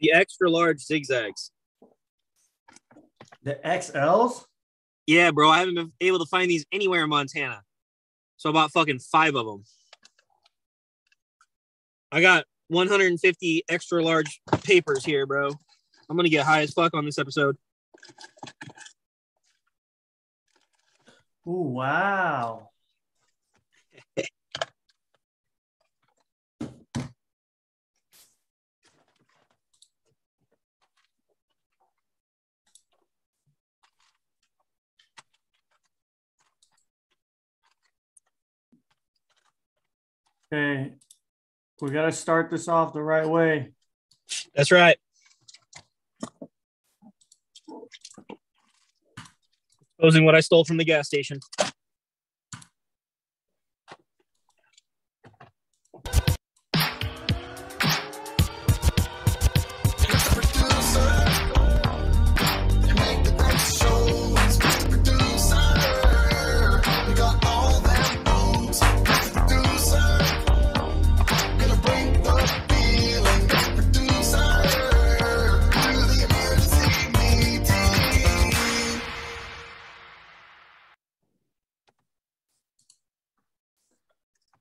The extra large zigzags. The XLs? Yeah, bro. I haven't been able to find these anywhere in Montana. So I bought fucking five of them. I got 150 extra large papers here, bro. I'm gonna get high as fuck on this episode. Ooh, wow. Okay, we got to start this off the right way. That's right. Exposing what I stole from the gas station.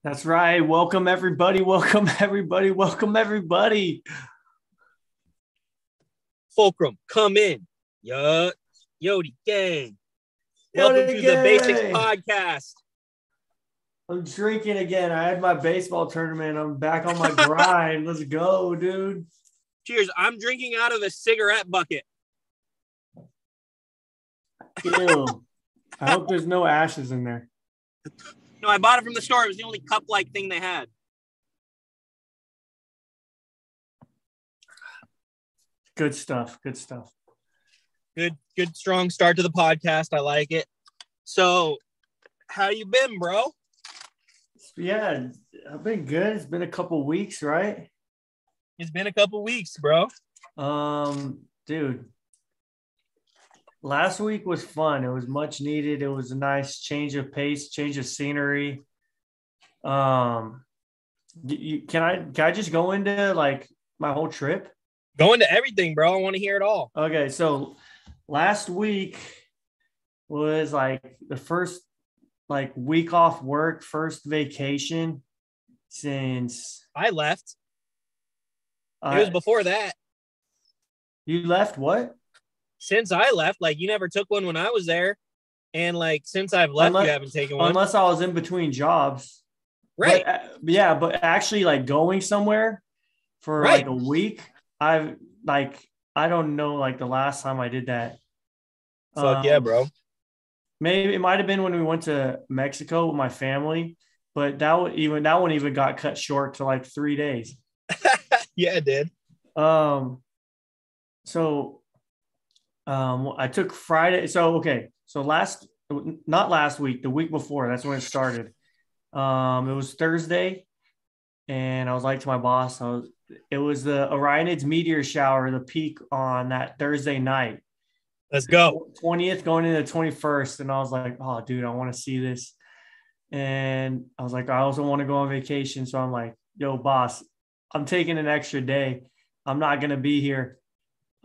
That's right. Welcome everybody. Welcome everybody. Welcome everybody. Fulcrum, come in. Yo, Yodi gang. Welcome Yodi to the Basics. Podcast. I'm drinking again. I had my baseball tournament. I'm back on my grind. Let's go, dude. Cheers. I'm drinking out of a cigarette bucket. Ew. I hope there's no ashes in there. No, I bought it from the store. It was the only cup like thing they had. Good stuff. Good stuff. Good, good, strong start to the podcast. I like it. So, how you been, bro? Yeah, I've been good. It's been a couple weeks, right? It's been a couple weeks, bro. Um, dude. Last week was fun. It was much needed. It was a nice change of pace, change of scenery. Um, you, can I can I just go into like my whole trip? Go into everything, bro. I want to hear it all. Okay, so last week was like the first like week off work, first vacation since I left. It was before that. you left. What? Since I left, like you never took one when I was there, and like since I've left, Unless- you haven't taken one. Unless I was in between jobs. right? But, uh, yeah, but actually, like going somewhere for Right. like a week, I've like I don't know like the last time I did that. Fuck yeah, Um, bro. Maybe it might have been when we went to Mexico with my family, but that one even that one even got cut short to like three days. yeah, it did. Um, so, um, I took Friday. So okay, so last not last week, the week before. That's when it started. Um, it was Thursday, and I was like to my boss, I was, it was the Orionids meteor shower, the peak on that Thursday night, Let's go. twentieth going into the twenty first, and I was like, oh, dude, I want to see this. And I was like, I also want to go on vacation, so I'm like, yo, boss, I'm taking an extra day. I'm not gonna be here.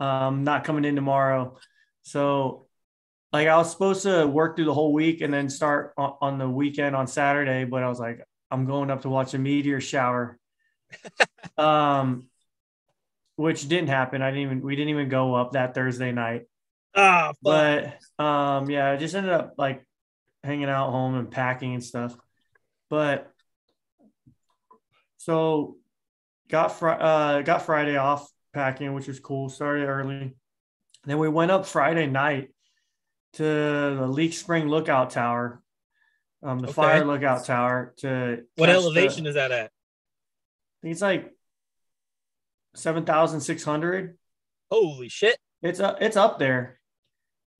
I'm not coming in tomorrow. So, like, I was supposed to work through the whole week and then start on, on the weekend on Saturday, but I was like, I'm going up to watch a meteor shower. um, which didn't happen. I didn't even we didn't even go up that Thursday night. Ah. But um, yeah, I just ended up like hanging out home and packing and stuff. But so got fr- uh, got Friday off packing, which was cool. Started early. Then we went up Friday night to the Leek Spring Lookout Tower, um, the Okay. fire lookout tower. To what catch the- elevation is that at? I think it's like seven thousand six hundred. Holy shit. It's a, it's up there.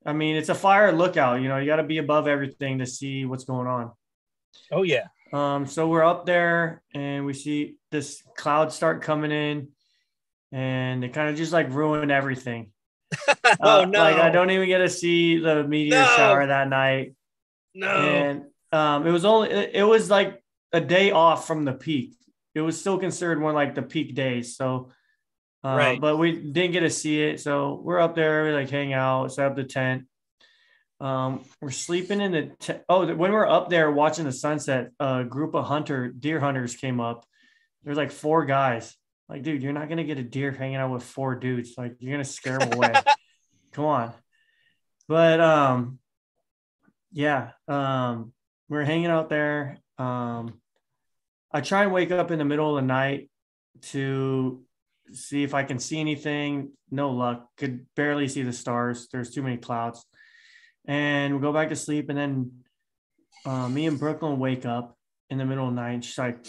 I mean, it's a fire lookout. You know, you got to be above everything to see what's going on. Oh yeah. Um, so we're up there and we see this cloud start coming in, and it kind of just like ruined everything. oh Uh, no. Like I don't even get to see the meteor No. shower that night, no. and um, it was only it, it was like a day off from the peak. It was still considered one like the peak days. So Uh, Right. But we didn't get to see it. So we're up there, we like hang out, set up the tent. Um, we're sleeping in the te- oh, when we we're up there watching the sunset, a group of hunter deer hunters came up. There's like four guys. Like, dude, you're not gonna get a deer hanging out with four dudes. Like, you're gonna scare them away. Come on. But um, yeah, um, we're hanging out there. Um, I try and wake up in the middle of the night to see if I can see anything. No luck. Could barely see the stars. There's too many clouds. And we go back to sleep. And then uh, me and Brooklyn wake up in the middle of the night. And she's like,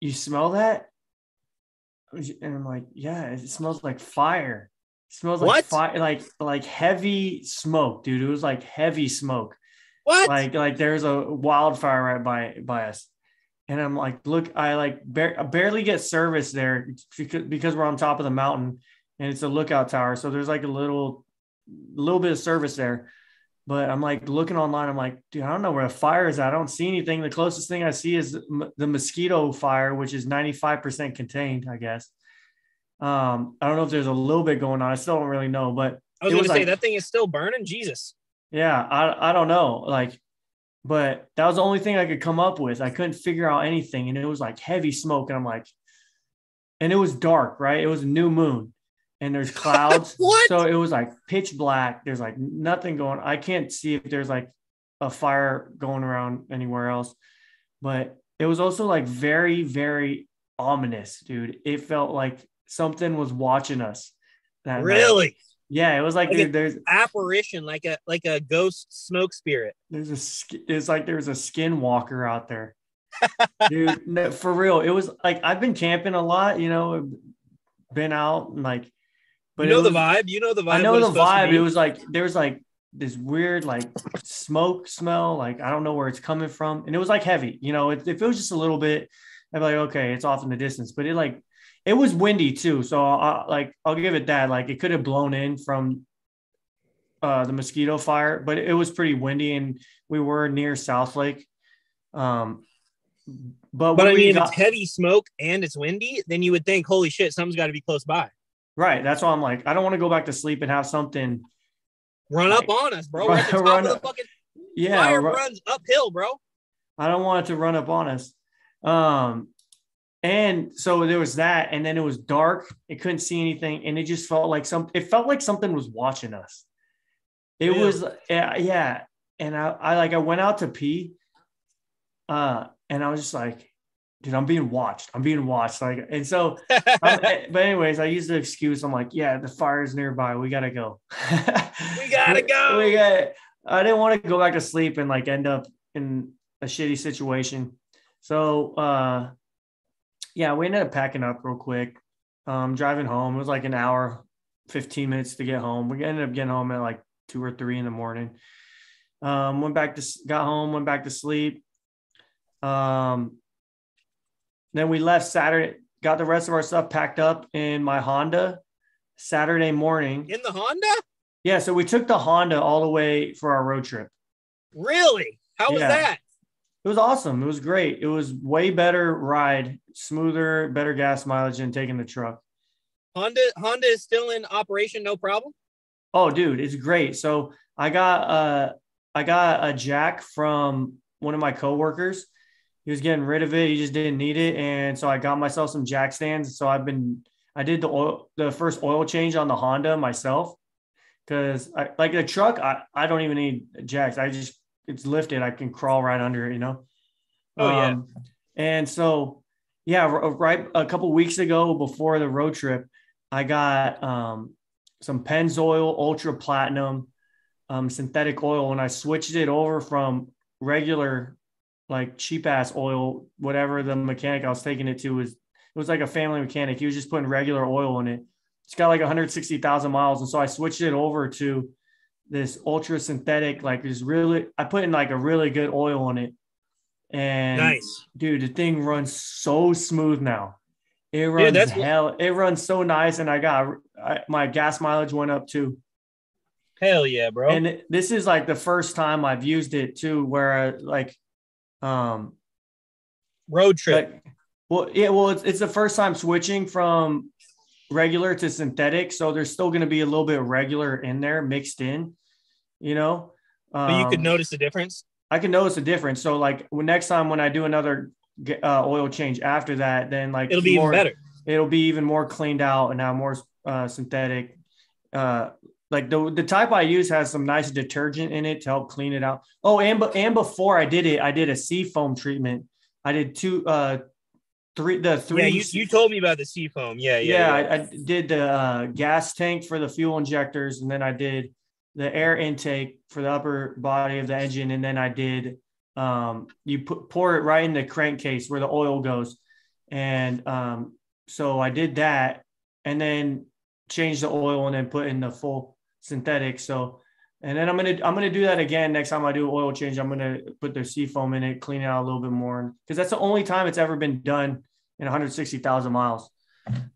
You smell that? And I'm like, Yeah, it smells like fire. It smells like What? fire, like like heavy smoke, dude. It was like heavy smoke What? like like there's a wildfire right by by us and i'm like look i like bar- barely get service there because, because we're on top of the mountain and it's a lookout tower so there's like a little little bit of service there but i'm like looking online i'm like dude i don't know where the fire is at i don't see anything the closest thing i see is the mosquito fire which is 95% contained i guess um i don't know if there's a little bit going on i still don't really know but I was it going was to say that thing is still burning. Jesus. yeah, I I don't know. Like, but that was the only thing I could come up with. I couldn't figure out anything. And it was like heavy smoke. And I'm like, and it was dark, right? It was a new moon and there's clouds. So it was like pitch black. There's like nothing going. I can't see if there's like a fire going around anywhere else. But it was also like very, very ominous, dude. It felt like something was watching us. that night. Really? Yeah, it was like, Like dude, there's Apparition, like a like a ghost smoke spirit. There's a it's like there's a skinwalker out there. Dude, no, for real. It was like I've been camping a lot, you know, been out and like you it know the vibe. You know the vibe. I know the it's supposed to vibe. It was like there was like this weird like smoke smell. Like I don't know where it's coming from. And it was like heavy, you know, if, if it was just a little bit, I'd be like, okay, it's off in the distance. But it like it was windy too. So I like I'll give it that. Like it could have blown in from uh the mosquito fire, but it was pretty windy and we were near South Lake. Um but, But I mean, if got- it's heavy smoke and it's windy, then you would think, holy shit, something's got to be close by. Right. That's why I'm like, I don't want to go back to sleep and have something. Run up on us, bro. We're at the top Run of the up- fucking Yeah, fire ru- runs uphill, bro. I don't want it to run up on us. Um, and so there was that, and then it was dark. It couldn't see anything, and it just felt like some. It felt like something was watching us. It Really? was, yeah, yeah. And I, I like, I went out to pee, uh, and I was just like, dude, I'm being watched. I'm being watched. Like, and so, but anyways, I used the excuse. I'm like, yeah, the fire's nearby. We gotta go. We gotta go. We got. I didn't want to go back to sleep and like end up in a shitty situation. So, uh, yeah, we ended up packing up real quick. Um, driving home. It was like an hour, 15 minutes to get home. We ended up getting home at like two or three in the morning. Um, went back to got home, went back to sleep. Um, then we left Saturday, got the rest of our stuff packed up in my Honda Saturday morning. In the Honda? Yeah, so we took the Honda all the way for our road trip. Really? How was Yeah. that? It was awesome. It was great. It was way better ride, smoother, better gas mileage than taking the truck. Honda Honda is still in operation, no problem. Oh, dude, it's great. So I got uh I got a jack from one of my coworkers. He was getting rid of it. He just didn't need it, and so I got myself some jack stands. So I've been I did the oil the first oil change on the Honda myself because I like the truck. I I don't even need jacks. I just it's lifted. I can crawl right under it. You know. Oh, yeah. Um, And so yeah, r- right a couple weeks ago before the road trip, I got um some Pennzoil Ultra Platinum um, synthetic oil, and I switched it over from regular, like cheap ass oil, whatever the mechanic I was taking it to was. It was like a family mechanic. He was just putting regular oil in it. It's got like 160,000 miles, and so I switched it over to this ultra synthetic. Like this really, I put in like a really good oil on it, and Nice. dude, the thing runs so smooth now. It runs what- hell. It runs so nice, and I got I, my gas mileage went up too. Hell yeah, bro. And this is like the first time I've used it too, where I, like, um, Road trip. like, well, yeah, well, it's, it's the first time switching from regular to synthetic, so there's still going to be a little bit of regular in there mixed in. You know, but you could Um, notice the difference. I can notice a difference. So like when next time when I do another uh, oil change after that, then like It'll be more- even better. It'll be even more cleaned out and now more uh, synthetic. Uh, like the the type I use has some nice detergent in it to help clean it out. Oh, and and before I did it, I did a sea foam treatment. I did two, uh, three, the three. Yeah, you, you told me about the sea foam. Yeah, yeah. yeah, yeah. I, I did the uh, gas tank for the fuel injectors, and then I did the air intake for the upper body of the engine, and then I did um, you put pour it right in the crankcase where the oil goes, and um, so I did that, and then changed the oil, and then put in the full synthetic. So, and then I'm gonna I'm gonna do that again next time I do oil change. I'm gonna put the seafoam in it, clean it out a little bit more, because that's the only time it's ever been done in 160,000 miles.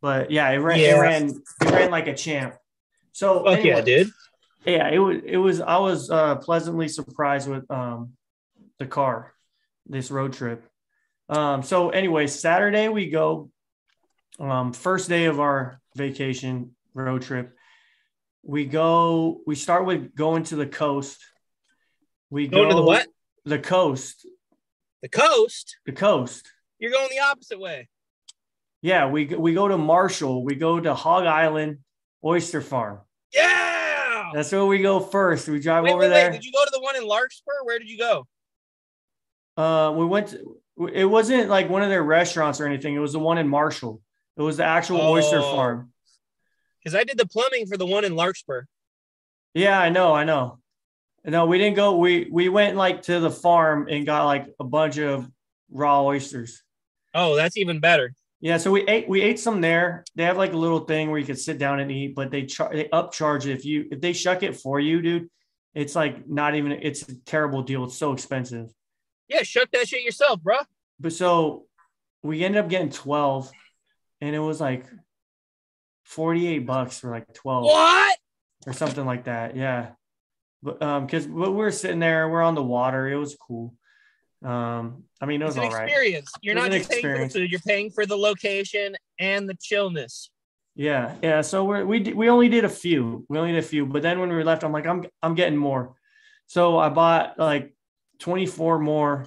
But yeah, it ran, Yeah. it ran, it ran like a champ. So Fuck yeah, anyway, dude. yeah, it was, it was, I was uh, pleasantly surprised with um, the car, this road trip. Um, so anyway, Saturday we go, um, first day of our vacation road trip. We go, we start with going to the coast. We Going to the what? The coast, The coast. the coast. You're going the opposite way. Yeah, we we go to Marshall. We go to Hog Island Oyster Farm. Yeah. That's where we go first. We drive Wait, over wait, there. wait. Did you go to the one in Larkspur? Where did you go? Uh, we went. To, it wasn't like one of their restaurants or anything. It was the one in Marshall. It was the actual oyster Oh. farm. Because I did the plumbing for the one in Larkspur. Yeah, I know, I know. No, we didn't go. We we went like to the farm and got like a bunch of raw oysters. Oh, that's even better. Yeah, so we ate we ate some there. They have like a little thing where you could sit down and eat, but they char- they upcharge it if you if they shuck it for you, dude. It's like not even. It's a terrible deal. It's so expensive. Yeah, shuck that shit yourself, bro. But so we ended up getting twelve, and it was like forty eight bucks for like twelve What? or something like that. Yeah, but um, because we're sitting there, we're on the water. It was cool. Um, I mean, it was It's an all right. experience. You're not just paying for the food, you're paying for the location and the chillness. Yeah, yeah. So we're, we we only did a few. We only did a few, but then when we left, I'm like, I'm I'm getting more. So I bought like 24 more,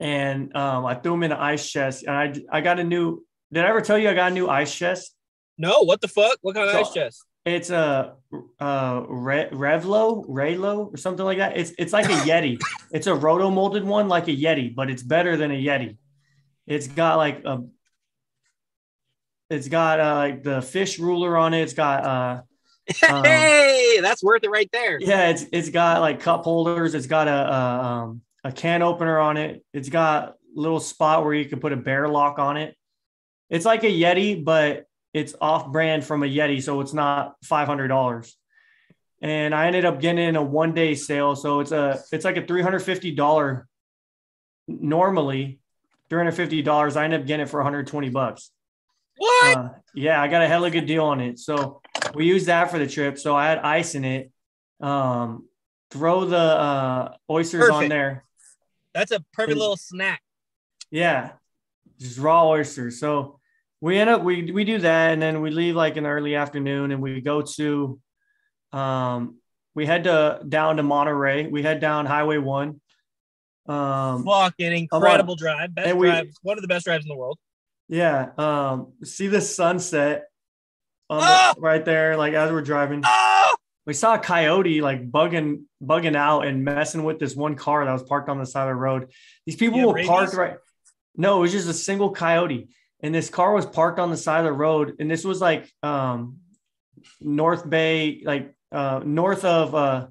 and um, I threw them in an ice chest. And I I got a new. Did I ever tell you I got a new ice chest? No, what the fuck? What kind of So- ice chest? It's a uh Re- Revlo, Raylo, or something like that. It's it's like a Yeti. It's a roto molded one, like a Yeti, but it's better than a Yeti. It's got like a. It's got uh, like the fish ruler on it. It's got uh Um, hey, that's worth it right there. yeah, it's it's got like cup holders. It's got a a, um, a can opener on it. It's got a little spot where you can put a bear lock on it. It's like a Yeti, but it's off brand from a Yeti, so it's not five hundred dollars. And I ended up getting in a one day sale, so it's a it's like a three hundred fifty dollar. Normally, three hundred fifty dollars. I ended up getting it for one hundred twenty bucks. What? Uh, yeah, I got a hell hella good deal on it. So we used that for the trip. So I had ice in it. Um, throw the uh, oysters on there. that's a perfect and- little snack. Yeah, just raw oysters. So we end up we we do that, and then we leave like in the early afternoon, and we go to, um, we head to down to Monterey. We head down Highway One. Um, Fucking incredible drive. Best we- drive. One of the best drives in the world. yeah. Um, see the sunset. On the- Ah! right there, like as we're driving. Oh, we saw a coyote like bugging bugging out and messing with this one car that was parked on the side of the road. These people have were rabies? parked right. No, it was just a single coyote, and this car was parked on the side of the road. And this was like um, North Bay, like uh, north of uh,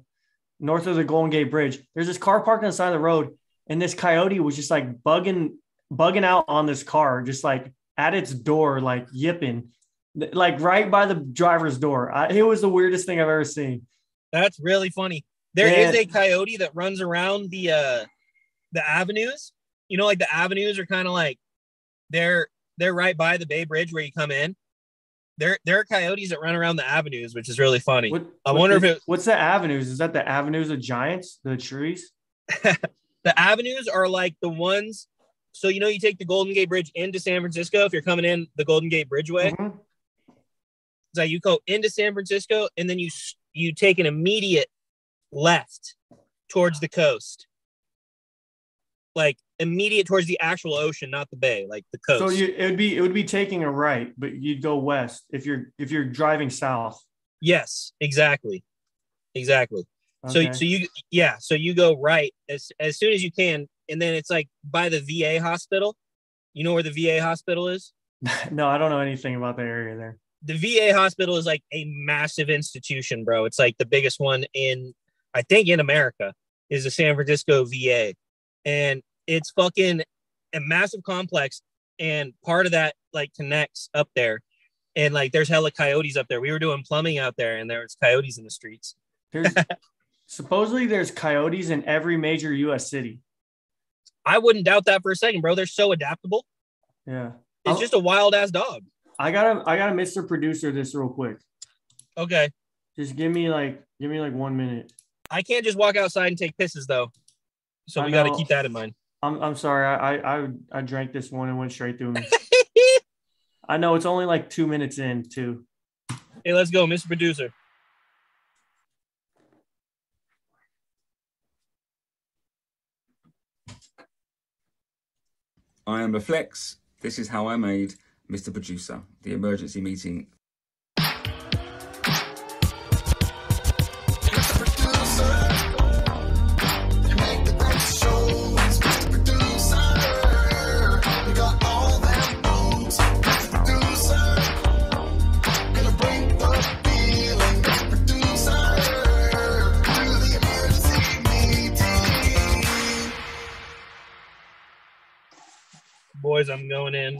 north of the Golden Gate Bridge. There's this car parked on the side of the road, and this coyote was just like bugging bugging out on this car, just like at its door, like yipping, like right by the driver's door. I, it was the weirdest thing I've ever seen. that's really funny. There is Yeah. a coyote that runs around the uh the avenues. You know, like the avenues are kind of like they're they're right by the Bay Bridge where you come in. There there are coyotes that run around the avenues, which is really funny. What, I wonder if it- what's the avenues? Is that the avenues of giants, the trees? the avenues are like the ones so you know you take the golden gate bridge into san francisco if you're coming in the golden gate bridgeway Mhm. It's like you go into San Francisco and then you you take an immediate left towards the coast, like immediate towards the actual ocean, not the bay, like the coast. So you it would be it would be taking a right, but you'd go west if you're if you're driving south. yes, exactly, exactly. So so you yeah, so you go right as as soon as you can, and then it's like by the VA hospital. You know where the VA hospital is? no, I don't know anything about the area there. the VA hospital is like a massive institution, bro. It's like the biggest one in, I think, in America is the San Francisco VA, and it's fucking a massive complex. And part of that like connects up there, and like there's hella coyotes up there. We were doing plumbing out there, and there was coyotes in the streets. There's supposedly there's coyotes in every major U.S. city. I wouldn't doubt that for a second, bro. They're so adaptable. Yeah, It's Oh. just a wild ass dog. I gotta I gotta Mr. Producer this real quick. Okay, Just give me like give me like one minute. I can't just walk outside and take pisses though, so I we got to keep that in mind. I'm I'm sorry. I I I, I drank this one and went straight through me. I know it's only like two minutes in too. Hey, let's go, Mr. Producer. I am the Flex. This is how I made Mr. Producer, the emergency meeting. Boys, I'm going in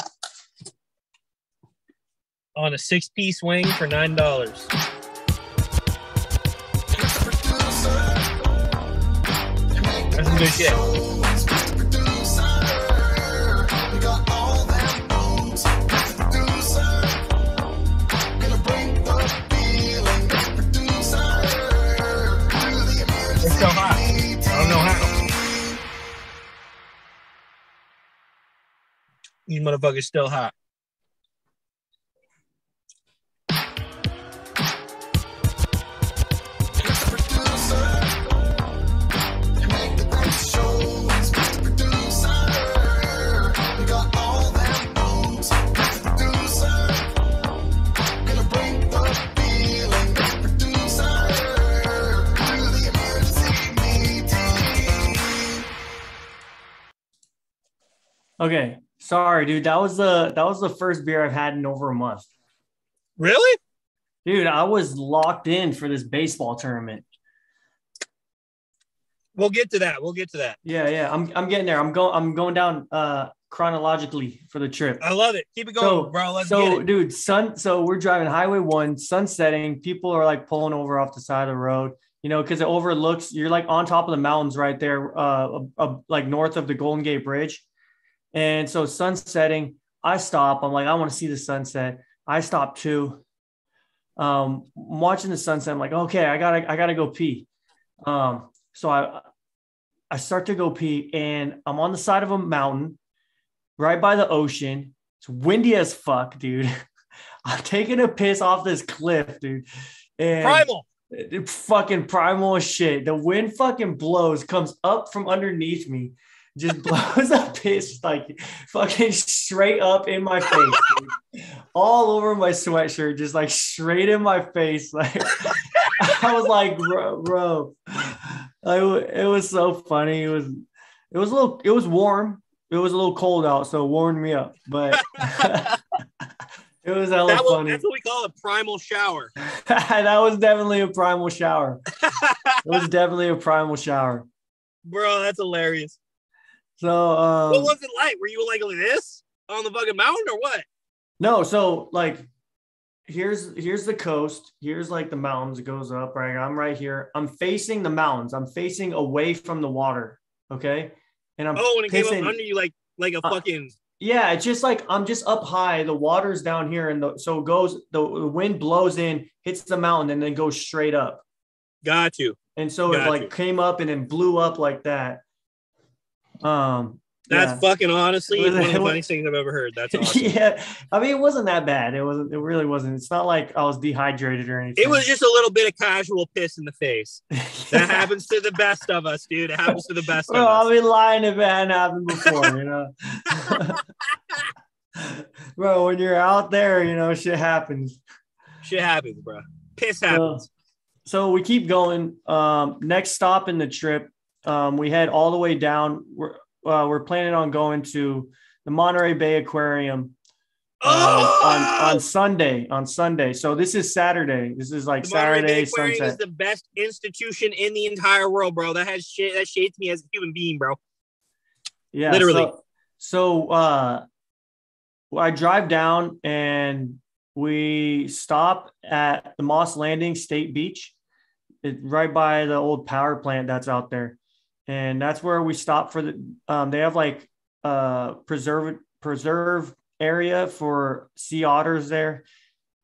on a six piece wing for nine dollars. That's some good shit. It's so hot. These motherfuckers still hot. Okay, sorry, dude. That was the that was the first beer I've had in over a month. Really? Dude, I was locked in for this baseball tournament. We'll get to that. We'll get to that. Yeah, yeah. I'm I'm getting there. I'm going I'm going down uh chronologically for the trip. I love it. Keep it going, So, bro. Let's so dude, sun so we're driving highway one, sun setting, people are like pulling over off the side of the road, you know, because it overlooks you're like on top of the mountains right there, uh, uh like north of the Golden Gate Bridge. And so sun setting, I stop. I'm like, I want to see the sunset. I stop too. Um, I'm watching the sunset. I'm like, okay, I gotta, I gotta go pee. Um, so I I start to go pee, and I'm on the side of a mountain, right by the ocean. It's windy as fuck, dude. I'm taking a piss off this cliff, dude. And Primal. it- fucking primal shit. The wind fucking blows, comes up from underneath me, just blows a piss like fucking straight up in my face, dude. all over my sweatshirt, just like straight in my face. Like I was like, bro, bro. I, it was so funny. It was, it was a little, it was warm. It was a little cold out, so it warmed me up. But it was hella That was, funny. that's what we call a primal shower. that was definitely a primal shower. It was definitely a primal shower. Bro, that's hilarious. So um, what was it like? Were you like like this on the fucking mountain or what? no, so like here's here's the coast. Here's like the mountains. It goes up, right? I'm right here. I'm facing the mountains. I'm facing away from the water. Okay. And I'm Oh, and it came up under you like like a Uh, fucking Yeah, it's just like I'm just up high. The water's down here, and the, so it goes. The, the wind blows in, hits the mountain, and then goes straight up. got you. And so it like you. came up and then blew up like that. Um, That's Yeah. fucking honestly was- one of the funniest things I've ever heard. That's awesome. yeah. I mean, it wasn't that bad. It wasn't. It really wasn't. It's not like I was dehydrated or anything. It was just a little bit of casual piss in the face. That happens to the best of us, dude. It happens to the best I've us. been lying if it hadn't happened before, you know. Bro, when you're out there, you know, shit happens. Shit happens, bro. Piss So, happens. so we keep going. Um, next stop in the trip, um, we head all the way down. We're uh, we're planning on going to the Monterey Bay Aquarium um, oh, on on Sunday. On Sunday, so this is Saturday. This is like the Monterey Bay Saturday Aquarium sunset. is the best institution in the entire world, bro. That has shit. That shaped me as a human being, bro. Yeah, Literally. So, so uh, I drive down and we stop at the Moss Landing State Beach, it, right by the old power plant that's out there, and that's where we stop for the. Um, they have like uh preserve preserve area for sea otters there.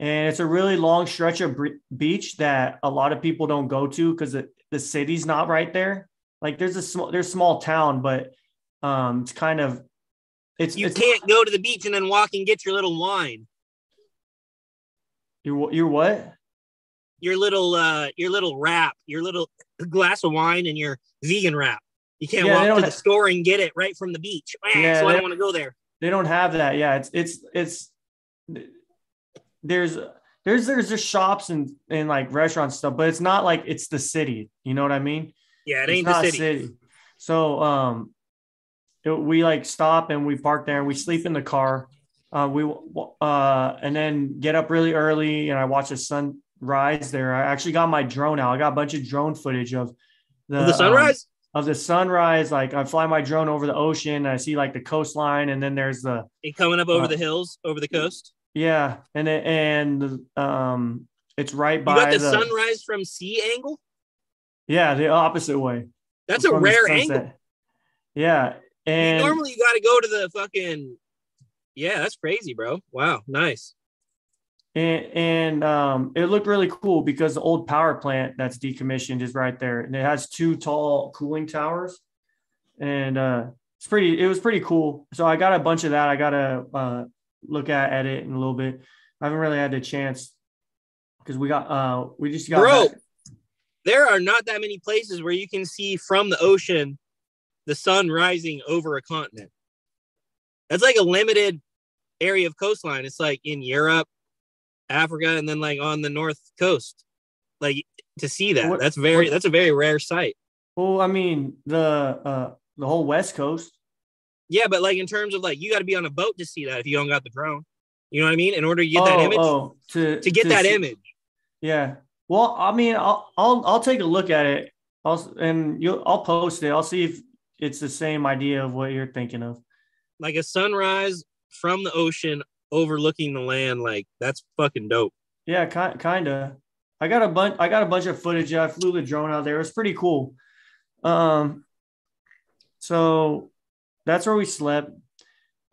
And it's a really long stretch of beach that a lot of people don't go to because the, the city's not right there. Like there's a small there's a small town, but um it's kind of it's You it's, can't go to the beach and then walk and get your little wine, you're you're what? your little uh, your little wrap, your little glass of wine, and your vegan wrap. You can't Yeah, walk to the store and get it right from the beach. Yeah, so I don't want to go there. They don't have that. Yeah, it's it's it's there's there's there's just shops and and like restaurants stuff, but it's not like it's the city. You know what I mean? Yeah, it It's ain't the not city. So um, it- we like stop and we park there and we sleep in the car. Uh, we uh, and then get up really early and I watch the sunrise there. I actually got my drone out. I got a bunch of drone footage of the, the um, sunrise. of the sunrise. Like I fly my drone over the ocean. And I see like the coastline, and then there's the and coming up over uh, the hills, over the coast. yeah, and it, and um, it's right You by got the, the sunrise from sea angle. yeah the opposite way. That's a rare angle. Yeah, and Normally, you got to go to the fucking. Yeah, that's crazy, bro. Wow, nice. And, and um, it looked really cool because the old power plant that's decommissioned is right there, and it has two tall cooling towers, and uh, it's pretty. It was pretty cool. So I got a bunch of that. I got to uh, look at at it in a little bit. I haven't really had the chance because we got uh we just got Bro. back- There are not that many places where you can see from the ocean the sun rising over a continent. That's like a limited area of coastline. It's like in Europe, Africa, and then like on the north coast. Like to see that, What- that's very that's a very rare sight. Well, I mean the uh the whole West Coast. Yeah, but like in terms of like you got to be on a boat to see that if you don't got the drone. You know what I mean? In order to get that Oh, image, oh, to to get that see- image. Yeah. Well, I mean, I'll I'll I'll take a look at it. I'll and you I'll post it. I'll see if it's the same idea of what you're thinking of. like a sunrise from the ocean overlooking the land like that's fucking dope Yeah, ki- kind of. I got a bunch. I got a bunch of footage. I flew the drone out there. It was pretty cool. Um, so that's where we slept,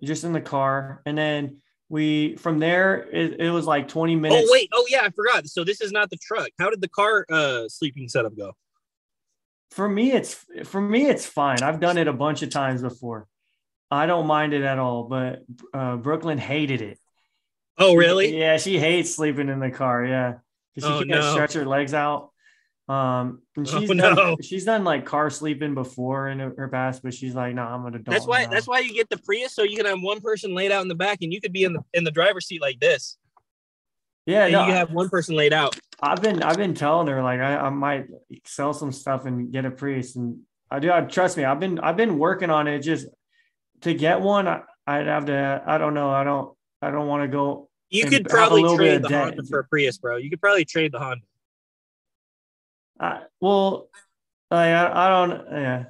just in the car, and then we from there it, it was like 20 minutes. oh wait oh yeah i forgot so this is not the truck how did the car uh sleeping setup go For me, it's for me it's fine. I've done it a bunch of times before. I don't mind it at all. But uh, Brooklyn hated it. oh really Yeah, she hates sleeping in the car. Yeah, 'Cause she Oh, can't no. stretch her legs out. Um, and Oh, she's no. done, she's done like car sleeping before in her past, but she's like, no, I'm an adult. that's why now." that's why you get the prius so you can have one person laid out in the back and you could be in the in the driver's seat like this Yeah, no, you have one person laid out I've been I've been telling her like I, I might sell some stuff and get a Prius, and I do. I, trust me, I've been I've been working on it. Just to get one, I, I'd have to. I don't know. I don't. I don't want to go. you could probably trade the debt. honda for a prius bro you could probably trade the honda I, well, I, I don't. Yeah,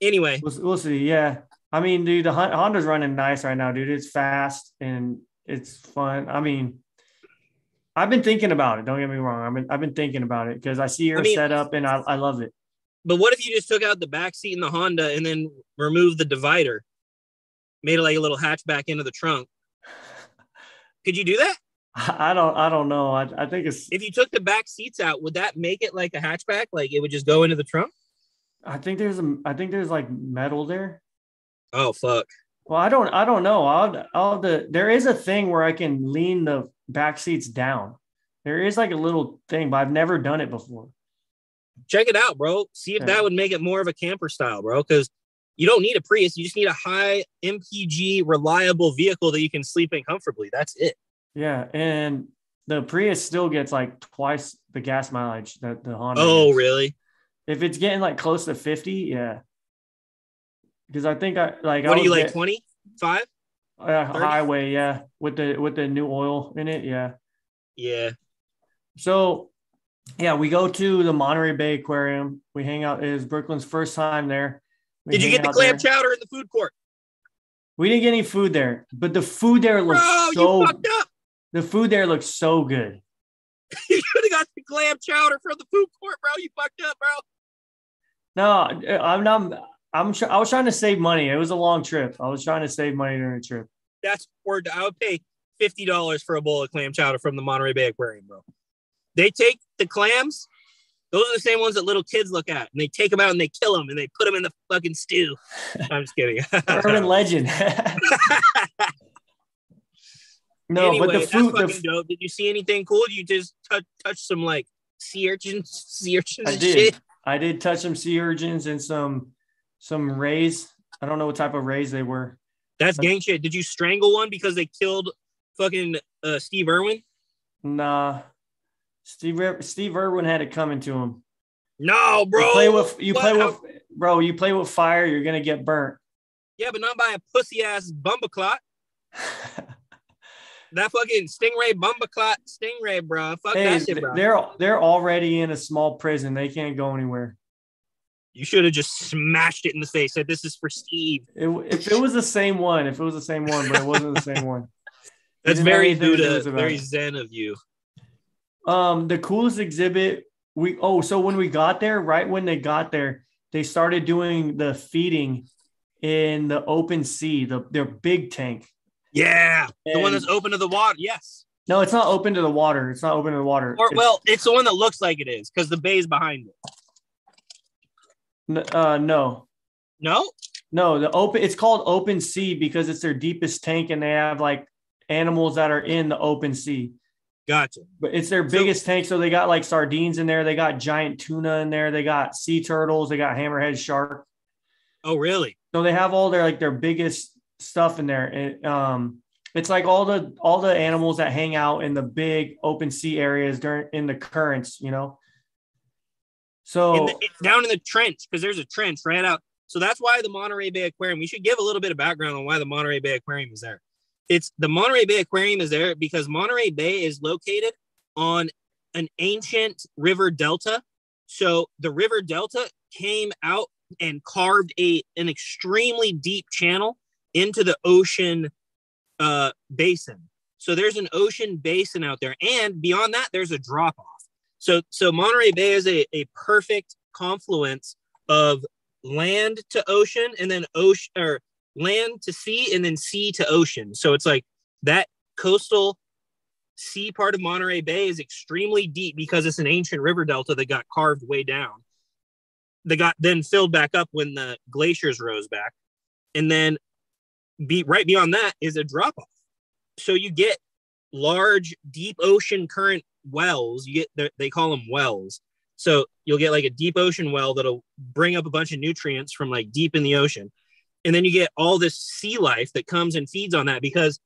anyway we'll, we'll see. Yeah, I mean, dude, the Honda's running nice right now, dude. It's fast and it's fun. I mean. I've been thinking about it. Don't get me wrong. I've been I've been thinking about it because I see her I mean- set up and I, I love it. but what if you just took out the back seat in the honda and then removed the divider made it like a little hatchback into the trunk could you do that I don't I don't know. I, I think it's if you took the back seats out, would that make it like a hatchback? Like it would just go into the trunk? I think there's a I think there's like metal there. Oh fuck. Well, I don't I don't know. I'll I'll the there is a thing where I can lean the back seats down. There is like a little thing, but I've never done it before. Check it out, bro. See if Yeah. that would make it more of a camper style, bro. Because you don't need a Prius. You just need a high MPG reliable vehicle that you can sleep in comfortably. That's it. Yeah, and the Prius still gets like twice the gas mileage that the Honda. Oh, gets. really? If it's getting like close to 50, yeah. Because I think I like I What are you like get- 25? uh, 30? highway, yeah, with the with the new oil in it, yeah. Yeah. So, yeah, we go to the Monterey Bay Aquarium. We hang out. It is Brooklyn's first time there. We Did you get the clam there. chowder in the food court? We didn't get any food there, but the food there looks Bro, so. you fucked up. The food there looks so good. you should have got the clam chowder from the food court, bro. You fucked up, bro. No, uh, I'm not. I'm. tr- I was trying to save money. It was a long trip. I was trying to save money during the trip. That's word. I would pay fifty dollars for a bowl of clam chowder from the Monterey Bay Aquarium, bro. They take the clams. Those are the same ones that little kids look at, and they take them out and they kill them and they put them in the fucking stew. I'm just kidding. Urban legend. no, anyway, but the food. The, dope. Did you see anything cool? Did you just touch touch some like sea urchins, sea urchins I and did. shit? I did touch some sea urchins and some some rays. I don't know what type of rays they were. That's gang shit. Did you strangle one because they killed fucking uh, Steve Irwin? Nah, Steve Steve Irwin had it coming to him. No, bro. You play with you What? play with bro. You play with fire, you're gonna get burnt. Yeah, but not by a pussy ass bumbleclot. That fucking stingray bumbleclot stingray, bro. Fuck hey, that shit, bro. they're they're already in a small prison. They can't go anywhere. You should have just smashed it in the face. Said this is for Steve. It, if it was the same one, if it was the same one, but it wasn't the same one. That's very anything to do Buddha, very zen of you. Um, the coolest exhibit we oh, so when we got there, right when they got there, they started doing the feeding in the open sea, the their big tank. Yeah, the one that's open to the water. Yes. No, it's not open to the water. It's not open to the water. Or It's- well, it's the one that looks like it is because the bay is behind it. n- uh, no, No. no, the open. It's called open sea because it's their deepest tank, and they have like animals that are in the open sea. Gotcha. But it's their So- biggest tank. So they got like sardines in there. They got giant tuna in there. They got sea turtles. They got hammerhead shark. Oh, really? So they have all their like their biggest stuff in there. And um, it's like all the all the animals that hang out in the big open sea areas during in the currents. You know. So In the, down in the trench because there's a trench right out. So that's why the Monterey Bay Aquarium. We should give a little bit of background on why the Monterey Bay Aquarium is there. It's the Monterey Bay Aquarium is there because Monterey Bay is located on an ancient river delta. So the river delta came out and carved a an extremely deep channel into the ocean uh, basin. So there's an ocean basin out there, and beyond that, there's a drop off. So so Monterey Bay is a, a perfect confluence of land to ocean and then ocean or land to sea and then sea to ocean. So it's like that coastal sea part of Monterey Bay is extremely deep because it's an ancient river delta that got carved way down. That got then filled back up when the glaciers rose back. And then be right beyond that is a drop off. So you get large deep ocean current wells. You get they call them wells. So you'll get like a deep ocean well that'll bring up a bunch of nutrients from like deep in the ocean. And then you get all this sea life that comes and feeds on that because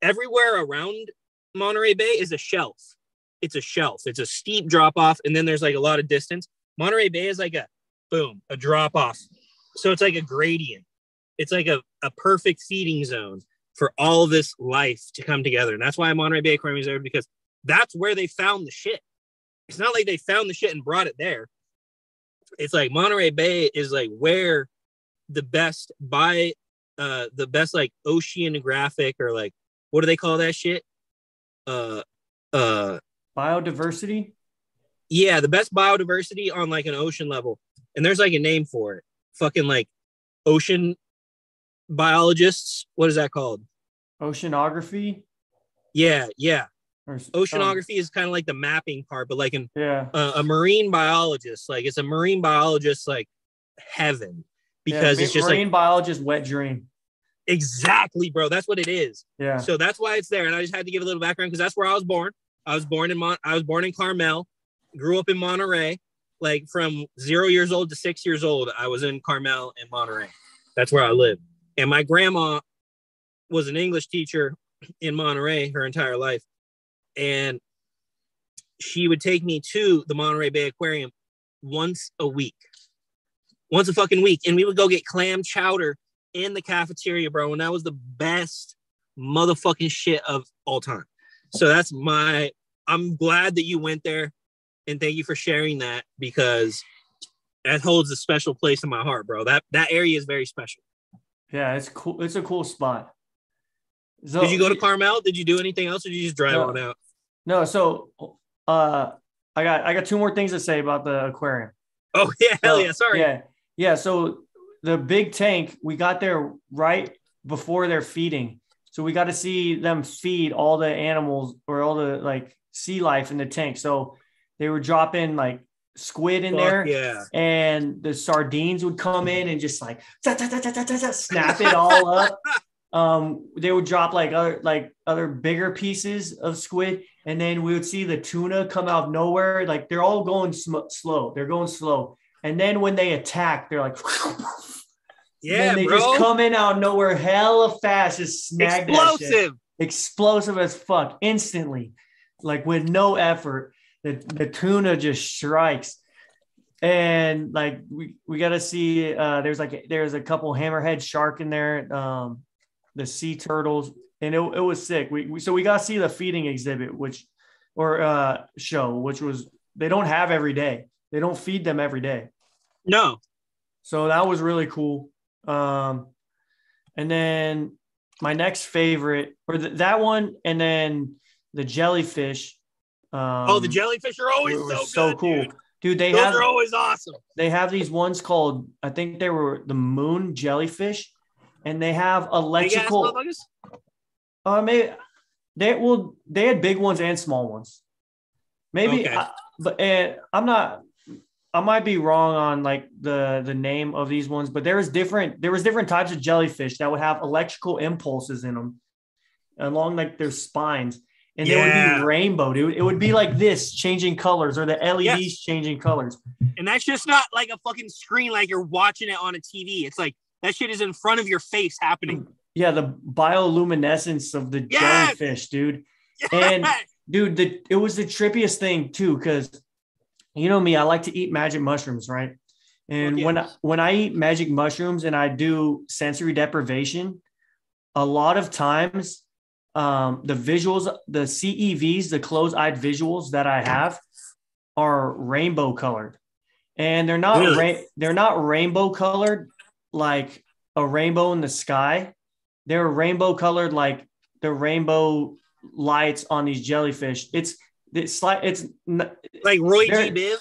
everywhere around Monterey Bay is a shelf. It's a shelf. It's a steep drop off, and then there's like a lot of distance. Monterey Bay is like a boom, a drop off. So it's like a gradient. It's like a, a perfect feeding zone for all this life to come together. And that's why Monterey Bay Aquarium is there because that's where they found the shit. It's not like they found the shit and brought it there. It's like Monterey Bay is like where the best by uh the best like oceanographic or like what do they call that shit? Uh uh biodiversity. yeah, the best biodiversity on like an ocean level. And there's like a name for it. Fucking like ocean biologists. What is that called? Oceanography. Yeah, yeah. Oceanography is kind of like the mapping part, but like an, yeah. uh, a marine biologist, like it's a marine biologist, like heaven, because Yeah, it's just marine like biologist wet dream. exactly, bro. That's what it is. Yeah. So that's why it's there. And I just had to give a little background because that's where I was born. I was born in Mon- I was born in Carmel, grew up in Monterey. Like from zero years old to six years old, I was in Carmel and Monterey. That's where I lived. And my grandma was an English teacher in Monterey her entire life. And she would take me to the Monterey Bay Aquarium once a week. Once a fucking week. And we would go get clam chowder in the cafeteria, bro. And that was the best motherfucking shit of all time. So that's my I'm glad that you went there and thank you for sharing that because that holds a special place in my heart, bro. That that area is very special. Yeah, it's cool. It's a cool spot. So, Did you go to Carmel? Did you do anything else or did you just drive No. on out? No, so uh I got I got two more things to say about the aquarium. Oh yeah, hell So, yeah. Sorry. Yeah. Yeah. So the big tank, we got there right before they're feeding. So we got to see them feed all the animals or all the like sea life in the tank. So they were dropping like squid in Fuck there. Yeah. and the sardines would come in and just like ta- ta- ta, snap it all up. Um, they would drop like other like other bigger pieces of squid, and then we would see the tuna come out of nowhere. Like they're all going sm- slow. They're going slow, and then when they attack, they're like, Yeah, they bro. just come in out of nowhere, hella fast, just snag that shit Explosive. explosive as fuck instantly, like with no effort. The, the tuna just strikes. And like we, we got to see uh there's like there's a couple hammerhead shark in there um the sea turtles and it, it was sick we, we so we got to see the feeding exhibit which or uh show which was they don't have every day they don't feed them every day No. so that was really cool. Um, and then my next favorite, or th- that one, and then the jellyfish. Um, oh, the jellyfish are always so so good, cool, dude. dude. they Those have are always awesome. they have these ones called I think they were the moon jellyfish, and they have electrical. Uh, maybe they well they had big ones and small ones. Maybe, Okay. I, but and I'm not. I might be wrong on like the the name of these ones, but there was different. There was different types of jellyfish that would have electrical impulses in them along like their spines, and they would be rainbow, dude. It would be like this, changing colors, or the LEDs Yes. changing colors. And that's just not like a fucking screen like you're watching it on a TV. It's like that shit is in front of your face happening. Yeah, the bioluminescence of the Yes! jellyfish, dude. And- dude the it was the trippiest thing too because you know me i like to eat magic mushrooms right and Fuck yeah. when I, when i eat magic mushrooms and i do sensory deprivation a lot of times um, the visuals the cevs the closed-eyed visuals that i have are rainbow colored and they're not Really? ra- they're not rainbow colored like a rainbow in the sky they're rainbow colored like the rainbow lights on these jellyfish. It's it's like it's like Roy G.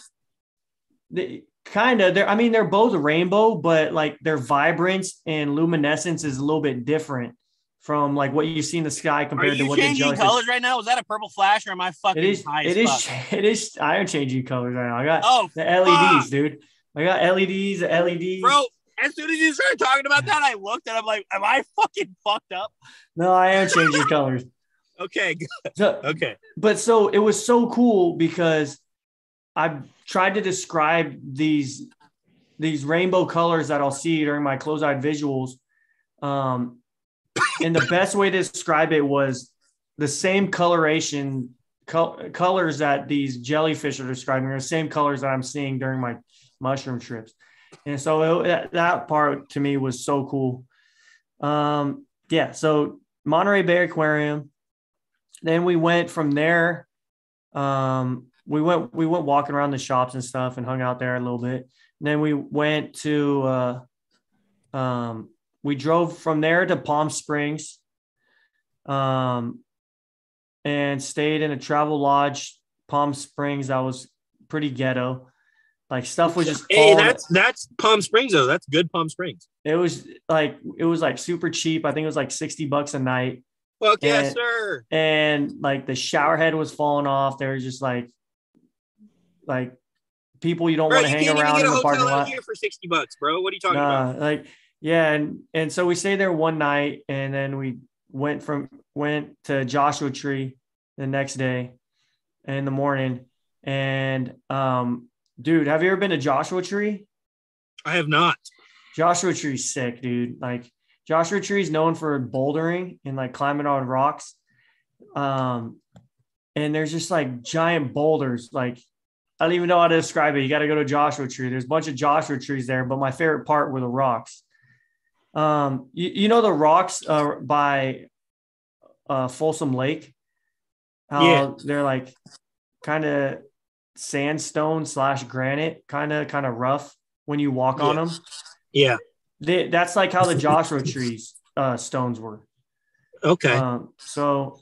Biv. kind of. They're I mean they're both rainbow, but like their vibrance and luminescence is a little bit different from like what you see in the sky Are compared to you what the changing colors right now? Is that a purple flash or am I fucking It is. high It is. fuck? It is. I am changing colors right now. I got Oh, the LEDs, fuck. dude. I got LEDs. LEDs. bro. As soon as you started talking about that, I looked and I'm like, am I fucking fucked up? No, I am changing colors. Okay, good. So, okay. but so it was so cool because I've tried to describe these these rainbow colors that I'll see during my closed-eyed visuals. Um, and the best way to describe it was the same coloration col- colors that these jellyfish are describing are the same colors that I'm seeing during my mushroom trips. And so it, that, that part to me was so cool. Um, yeah, so Monterey Bay Aquarium. Then we went from there. Um, we went we went walking around the shops and stuff and hung out there a little bit. then we went to uh, um, we drove from there to Palm Springs. Um, and stayed in a Travelodge, Palm Springs. That was pretty ghetto. Like stuff was just Hey, all- that's that's Palm Springs though. That's good Palm Springs. it was like it was like super cheap. I think it was like 60 bucks a night. Fuck yes, And- sir. And like the shower head was falling off. There was just like like people you don't want to hang around in the parking hotel lot. here for sixty bucks, bro. What are you talking Nah, about? like yeah, and and so we stayed there one night, and then we went from went to Joshua Tree the next day in the morning. And um, dude, have you ever been to Joshua Tree? I have not. Joshua Tree's sick, dude. Like Joshua Tree is known for bouldering and like climbing on rocks. Um, and there's just like giant boulders. Like I don't even know how to describe it. You got to go to Joshua Tree. There's a bunch of Joshua trees there, but my favorite part were the rocks. Um, you, you know the rocks uh, by uh, Folsom Lake. How Yeah. they're like kind of sandstone slash granite, kind of kind of rough when you walk on them. Yeah. They, that's like how the Joshua trees uh, stones were. Okay. Um, so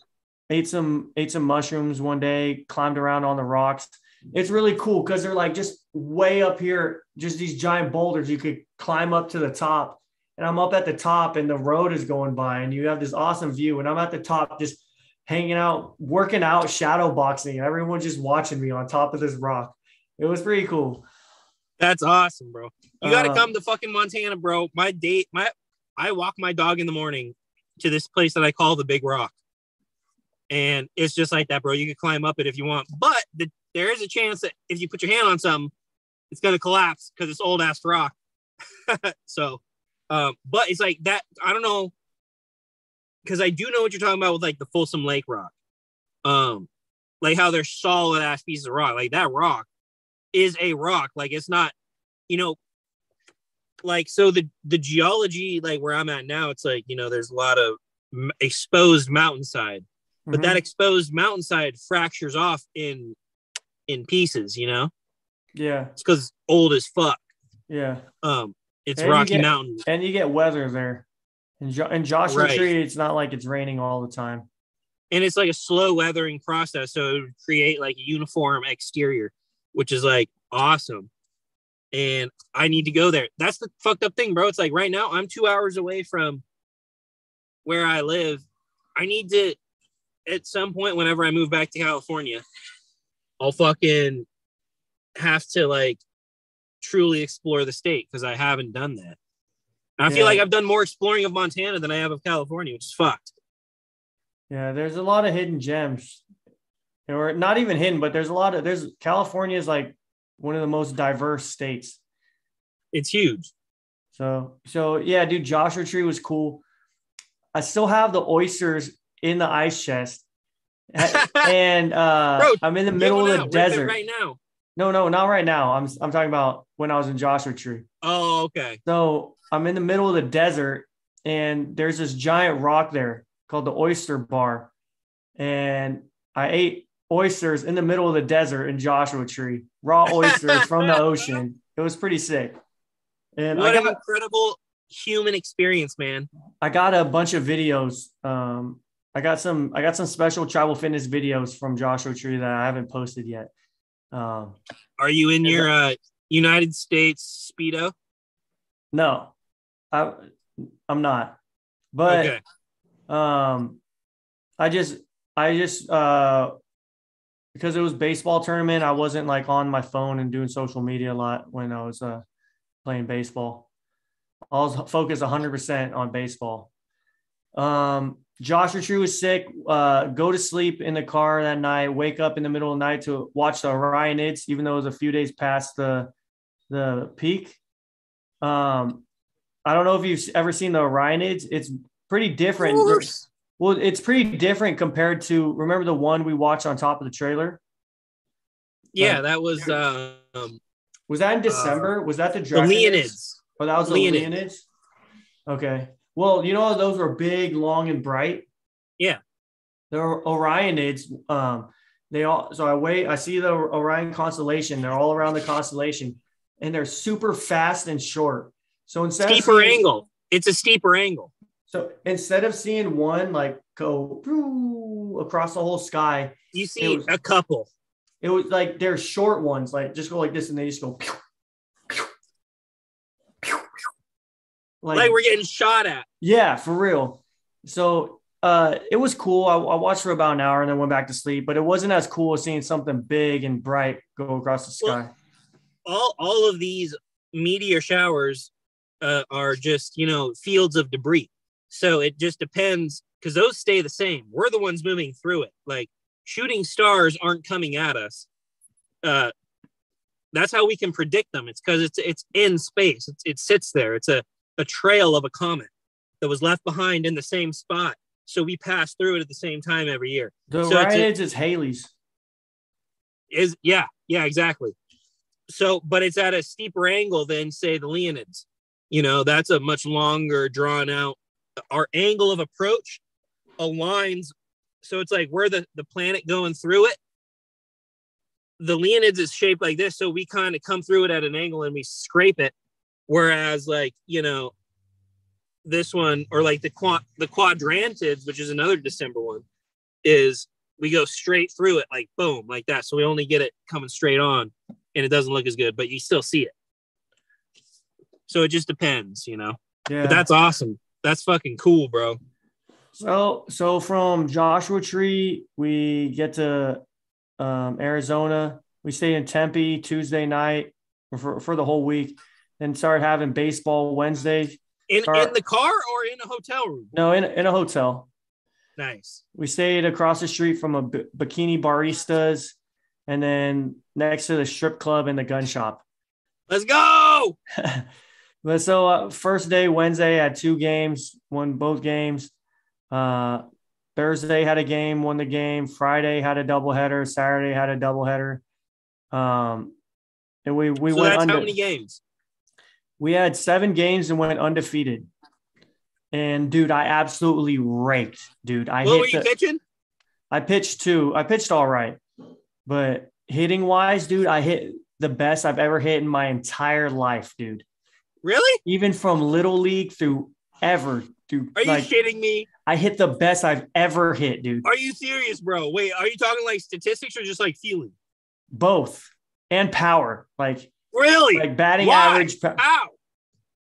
ate some ate some mushrooms one day, climbed around on the rocks. It's really cool because they're like just way up here, just these giant boulders. You could climb up to the top, and I'm up at the top, and the road is going by, and you have this awesome view. And I'm at the top, just hanging out, working out, shadow boxing. Everyone's just watching me on top of this rock. It was pretty cool. That's awesome, bro. You got to Uh, come to fucking Montana, bro. My date, my I walk my dog in the morning to this place that I call the Big Rock, and it's just like that, bro. You can climb up it if you want, but the, there is a chance that if you put your hand on something, it's gonna collapse because it's old ass rock. so, um, but it's like that. I don't know because I do know what you're talking about with like the Folsom Lake rock, um, like how they're solid ass pieces of rock. Like that rock is a rock. Like it's not, you know, like so the the geology like where I'm at now, it's like you know there's a lot of m- exposed mountainside, but Mhm. that exposed mountainside fractures off in in pieces. You know, yeah, it's because old as fuck. yeah. Um, it's And Rocky get- Mountain. and you get weather there. And, jo- in Joshua Right. Tree, it's not like it's raining all the time. and it's like a slow weathering process so it would create like a uniform exterior which is like awesome. And i need to go there. That's the fucked up thing bro. It's like right now i'm two hours away from where i live. I need to at some point whenever i move back to california i'll fucking have to like truly explore the state because i haven't done that. And i Yeah. feel like i've done more exploring of montana than i have of california which is fucked. Yeah, there's a lot of hidden gems, or not even hidden, but there's a lot of there's California is like one of the most diverse states. it's huge So so yeah, dude, Joshua Tree was cool. I still have the oysters in the ice chest, and uh, Bro, I'm in the middle of the out. Rip it desert. right now. No, no, not right now. I'm I'm talking about when I was in Joshua Tree. Oh, okay. So I'm in the middle of the desert, and there's this giant rock there called the Oyster Bar, and I ate oysters in the middle of the desert in Joshua Tree, raw oysters from the ocean. It was pretty sick. And What I an incredible human experience, man. I got a bunch of videos. Um, I got some I got some special travel fitness videos from Joshua Tree that I haven't posted yet. Um, Are you in your uh, United States speedo? no, I I'm not. But okay. um i just i just uh because it was baseball tournament i wasn't like on my phone and doing social media a lot when i was uh playing baseball. I was focused 100% on baseball. Um joshua tree was sick uh go to sleep in the car that night wake up in the middle of the night to watch the orionids even though it was a few days past the the peak. Um i don't know if you've ever seen the orionids it's pretty different. Well, it's pretty different compared to remember the one we watched on top of the trailer. Yeah, that was um, Was that in December? was that the the Leonids. Oh, that was the Leonids. Leonids. Okay. Well, you know those were big, long, and bright. Yeah. The Orionids. Um, they all. So I wait. I see the Orion constellation. They're all around the constellation, and they're super fast and short. So instead of Steeper seeing- angle. It's a steeper angle. So instead of seeing one like go across the whole sky, You see was- a couple. It was like they're short ones, like just go like this, and they just go. Pew, pew, pew. Like, Like we're getting shot at. yeah, for real. So uh, it was cool. I, I watched for about an hour and then went back to sleep. But it wasn't as cool as seeing something big and bright go across the sky. all all of these meteor showers uh, are just you know fields of debris. So it just depends because those stay the same. We're the ones moving through it. Like shooting stars aren't coming at us. Uh, that's how we can predict them. It's because it's it's in space. It's, it sits there. It's a a trail of a comet that was left behind in the same spot. So we pass through it at the same time every year. The So a- Raids is Halley's. Is yeah, yeah, exactly. So, but it's at a steeper angle than say the Leonids. You know, that's a much longer, drawn out. Our angle of approach aligns, so it's like we're the the planet going through it. The Leonids is shaped like this, so we kind of come through it at an angle and we scrape it. Whereas, like you know, this one or like the quad the quadrantids, which is another December one, is we go straight through it like boom like that so we only get it coming straight on and it doesn't look as good but you still see it so it just depends you know Yeah. but that's awesome that's fucking cool bro So, so from Joshua Tree, we get to um, Arizona. We stay in Tempe Tuesday night for, for the whole week. Then start having baseball Wednesday. in Car- in the car or in a hotel room No, in, in a hotel. nice We stayed across the street from a b- bikini baristas, and then next to the strip club and the gun shop. let's go but so uh, first day Wednesday had two games, won both games. Uh, Thursday had a game, won the game. Friday had a doubleheader. Saturday had a doubleheader. Um, and we we so went that's under. how many games we had seven games and went undefeated. And dude, I absolutely raked, dude. I what were hit you the, pitching I pitched two. I pitched all right, but hitting wise, dude, I hit the best I've ever hit in my entire life, dude. Really Even from little league through ever, dude. are you like shitting me I hit the best I've ever hit, dude. are you serious bro wait are you talking like statistics or just like feeling Both and power, like really like batting Why? average, how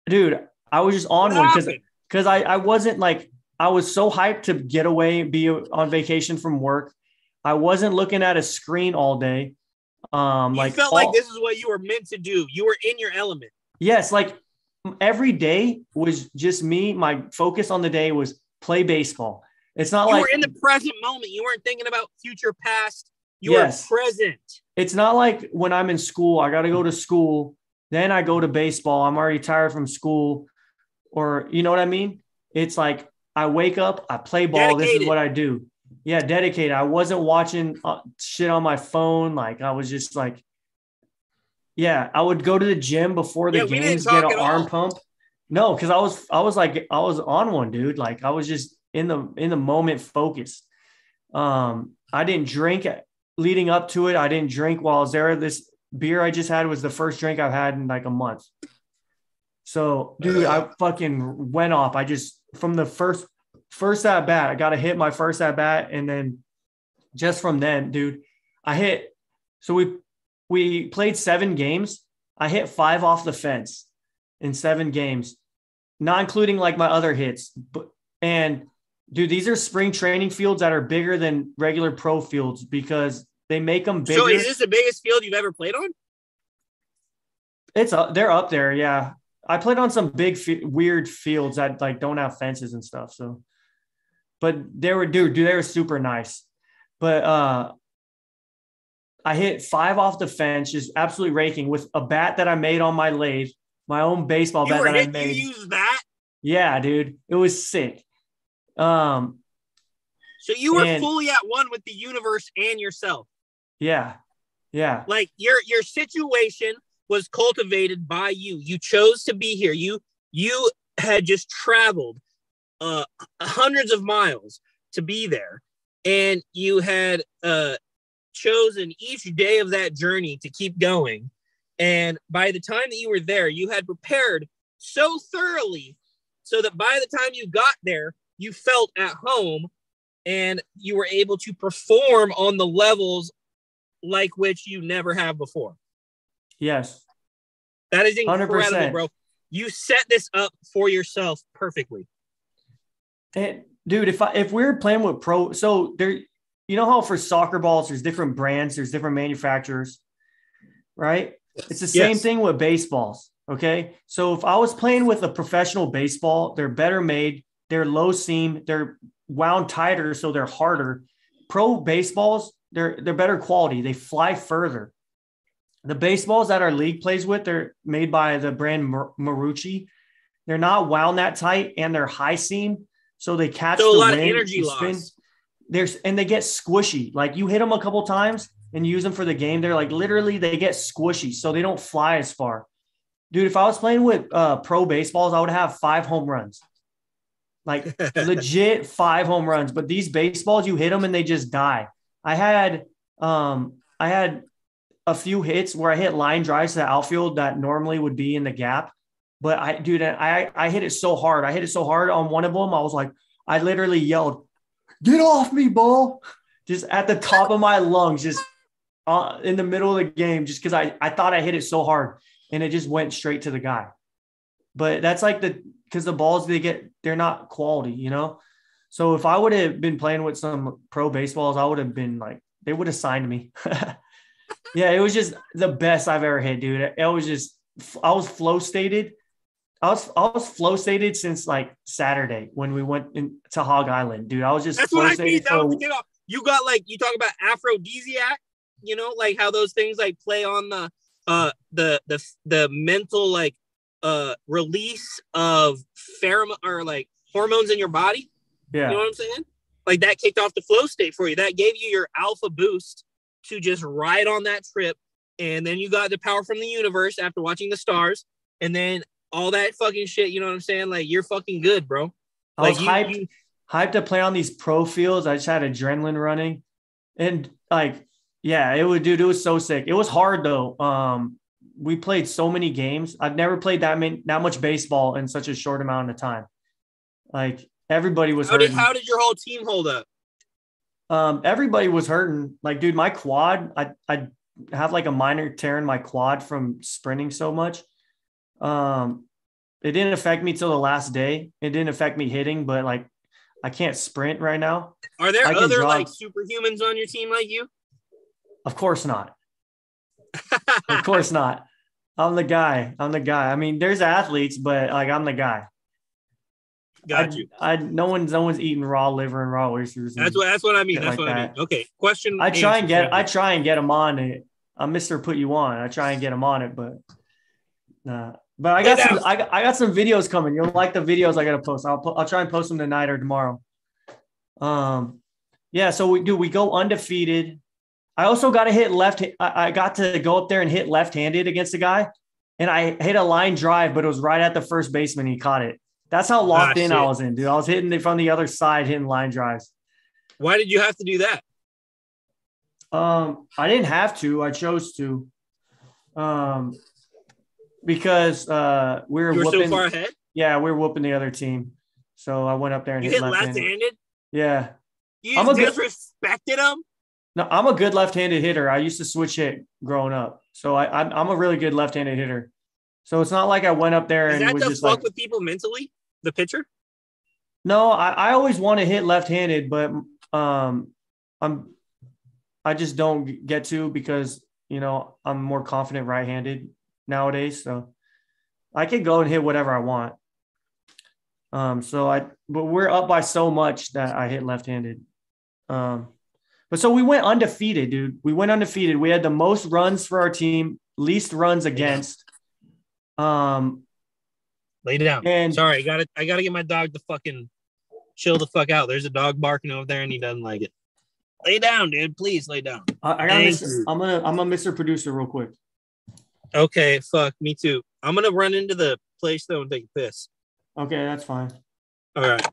dude. I was just on what one because because I I wasn't like I was so hyped to get away, be on vacation from work. I wasn't looking at a screen all day. Um, you like felt all- like this is what you were meant to do you were in your element Yes, like every day was just me. My focus on the day was play baseball. It's not you like were in the present moment. You weren't thinking about future past. You Yes. were present. it's not like when I'm in school, I got to go to school, then I go to baseball. I'm already tired from school, or you know what I mean? It's like I wake up, I play ball. This is what I do. Yeah, dedicated. I wasn't watching uh, shit on my phone. Like I was just like, yeah, I would go to the gym before the Yeah, games, get an arm all. pump. No, because I was I was like I was on one, dude. Like I was just in the in the moment focused. Um, I didn't drink leading up to it. I didn't drink while I was there. This beer I just had was the first drink I've had in like a month. So, dude, I fucking went off. I just from the first first at bat, I got to hit my first at bat, and then just from then, dude, I hit. So we we played seven games. I hit five off the fence in seven games, not including like my other hits. But and dude, these are spring training fields that are bigger than regular pro fields because they make them bigger. So is this the biggest field you've ever played on? It's up, they're up there, yeah. I played on some big fi- weird fields that like don't have fences and stuff. So, but they were dude, dude, they were super nice. But uh, I hit five off the fence, just absolutely raking with a bat that I made on my lathe, my own baseball You bat that I made. you that. yeah, dude, it was sick. Um, So you were And- fully at one with the universe and yourself. yeah, yeah, Like your your situation was cultivated by you. You chose to be here. You you had just traveled uh hundreds of miles to be there and you had uh chosen each day of that journey to keep going and by the time that you were there you had prepared so thoroughly so that by the time you got there you felt at home and you were able to perform on the levels like which you never have before yes. that is incredible 100%. bro you set this up for yourself perfectly And dude, if I if we're playing with pro, so there, you know how for soccer balls there's different brands, there's different manufacturers, right? It's the same Yes. thing with baseballs. Okay. So if I was playing with a professional baseball, they're better made, they're low seam, they're wound tighter, so they're harder. Pro baseballs, they're they're better quality. They fly further. The baseballs that our league plays with, they're made by the brand Mar- Marucci. They're not wound that tight and they're high seam, so they catch So a the lot of energy loss. There's and they get squishy. Like you hit them a couple times and use them for the game, they're like literally they get squishy, so they don't fly as far. Dude, if I was playing with uh, pro baseballs, I would have five home runs, like legit five home runs. But these baseballs, you hit them and they just die. I had um, I had a few hits where I hit line drives to the outfield that normally would be in the gap. But I, dude, I I hit it so hard. I hit it so hard on one of them. I was like, I literally yelled, "Get off me, ball!" Just at the top of my lungs, just uh, in the middle of the game, just because I I thought I hit it so hard and it just went straight to the guy. But that's like the because the balls they get they're not quality, you know. So if I would have been playing with some pro baseballs, I would have been like they would have signed me. yeah, it was just the best I've ever hit, dude. It was just I was flow stated. I was I was flow stated since like Saturday when we went in, to Hog Island, dude. I was just That's flow what I stated mean. That was for- the kickoff. You got like you talk about aphrodisiac, you know, like how those things like play on the uh the the the mental like uh release of pheromone or like hormones in your body. yeah. You know what I'm saying? Like that kicked off the flow state for you. That gave you your alpha boost to just ride on that trip. And then you got the power from the universe after watching the stars. And then all that fucking shit, you know what I'm saying? Like you're fucking good, bro. I was Like hyped. you hyped to play on these pro fields. I just had adrenaline running. And like, yeah, it would dude, it was so sick. It was hard though. Um, we played so many games. I've never played that many that much baseball in such a short amount of time. Like everybody was how did how did your whole team hold up? um, everybody was hurting. Like, dude, my quad, I I have like a minor tear in my quad from sprinting so much. Um, it didn't affect me till the last day. It didn't affect me hitting, but like I can't sprint right now. Are there other jog. like superhumans on your team like you? Of course not. Of course not. I'm the guy. I'm the guy. I mean, there's athletes, but like I'm the guy. Got I, you. I no one's no one's eating raw liver and raw oysters. That's what that's what I mean. That's like what I mean. Okay. Question. I try and get I try and get them on it. I'm Mr. Put You On. I try and get them on it, but nah. But I got some. I got, I got some videos coming. You'll like the videos I gotta post. I'll I'll try and post them tonight or tomorrow. Um yeah, so we do we go undefeated. I also got to hit left. I, I got to go up there and hit left-handed against a guy, and I hit a line drive, but it was right at the first baseman. He caught it. That's how locked Ah, in I was in, dude. I was hitting it from the other side, hitting line drives. Why did you have to do that? Um, I didn't have to. I chose to. Um, because uh, we were were so far ahead. yeah, we were whooping the other team. So I went up there and You hit hit left-handed. left-handed. Yeah. You I'm a good- disrespected him. No, I'm a good left-handed hitter. I used to switch hit growing up, so I, I'm I'm a really good left-handed hitter. So it's not like I went up there Is and that was just fuck like, with people mentally? The pitcher. no, I, I always want to hit left-handed, but um, I'm I just don't get to because you know I'm more confident right-handed nowadays. So I can go and hit whatever I want. Um, so I but we're up by so much that I hit left-handed. Um, but so we went undefeated, dude. We went undefeated. We had the most runs for our team, least runs against. Um, Lay down. and Sorry, I got to I got to get my dog to fucking chill the fuck out. There's a dog barking over there, and he doesn't like it. Lay down, dude. Please lay down. I, I got. I'm gonna I'm gonna Mr. Producer real quick. Okay, fuck me too. I'm gonna run into the place though and take a piss. Okay, that's fine. All right.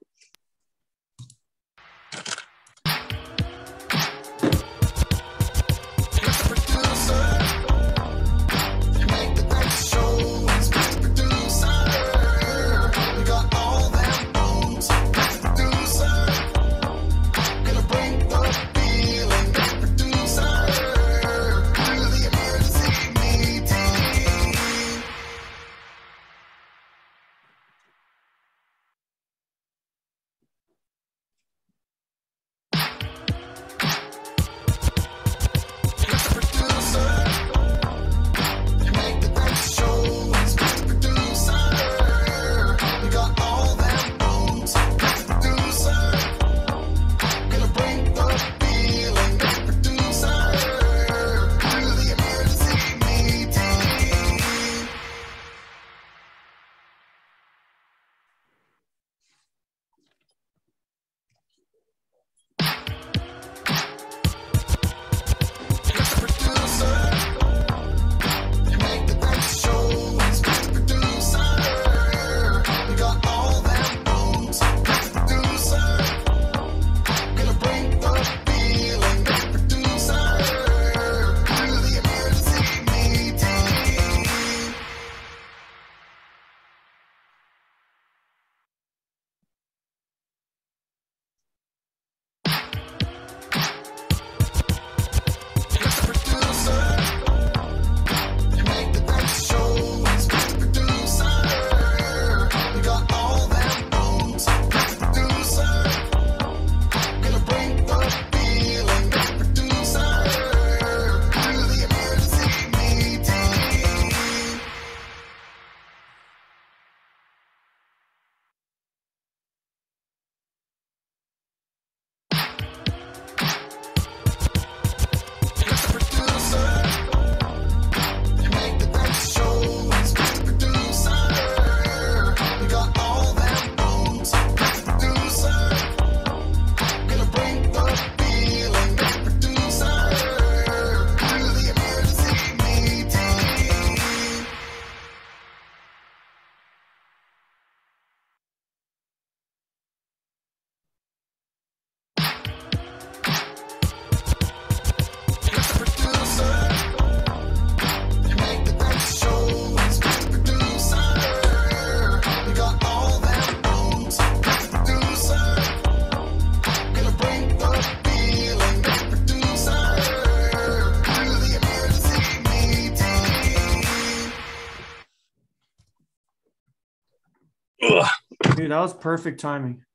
That was perfect timing.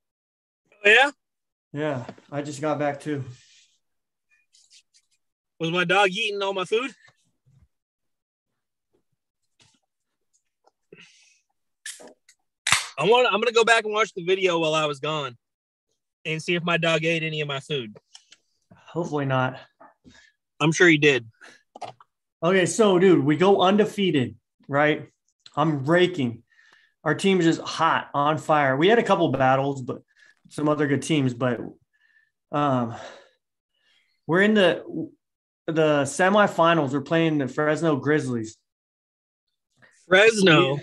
Oh, yeah. Yeah, I just got back too. Was my dog eating all my food? I want. I'm gonna go back and watch the video while I was gone, and see if my dog ate any of my food. Hopefully not. I'm sure he did. Okay, so dude, we go undefeated, right? I'm raking. Our team is just hot, on fire. We had a couple battles, but some other good teams, but um we're in the the semifinals. We're playing the Fresno Grizzlies. Fresno.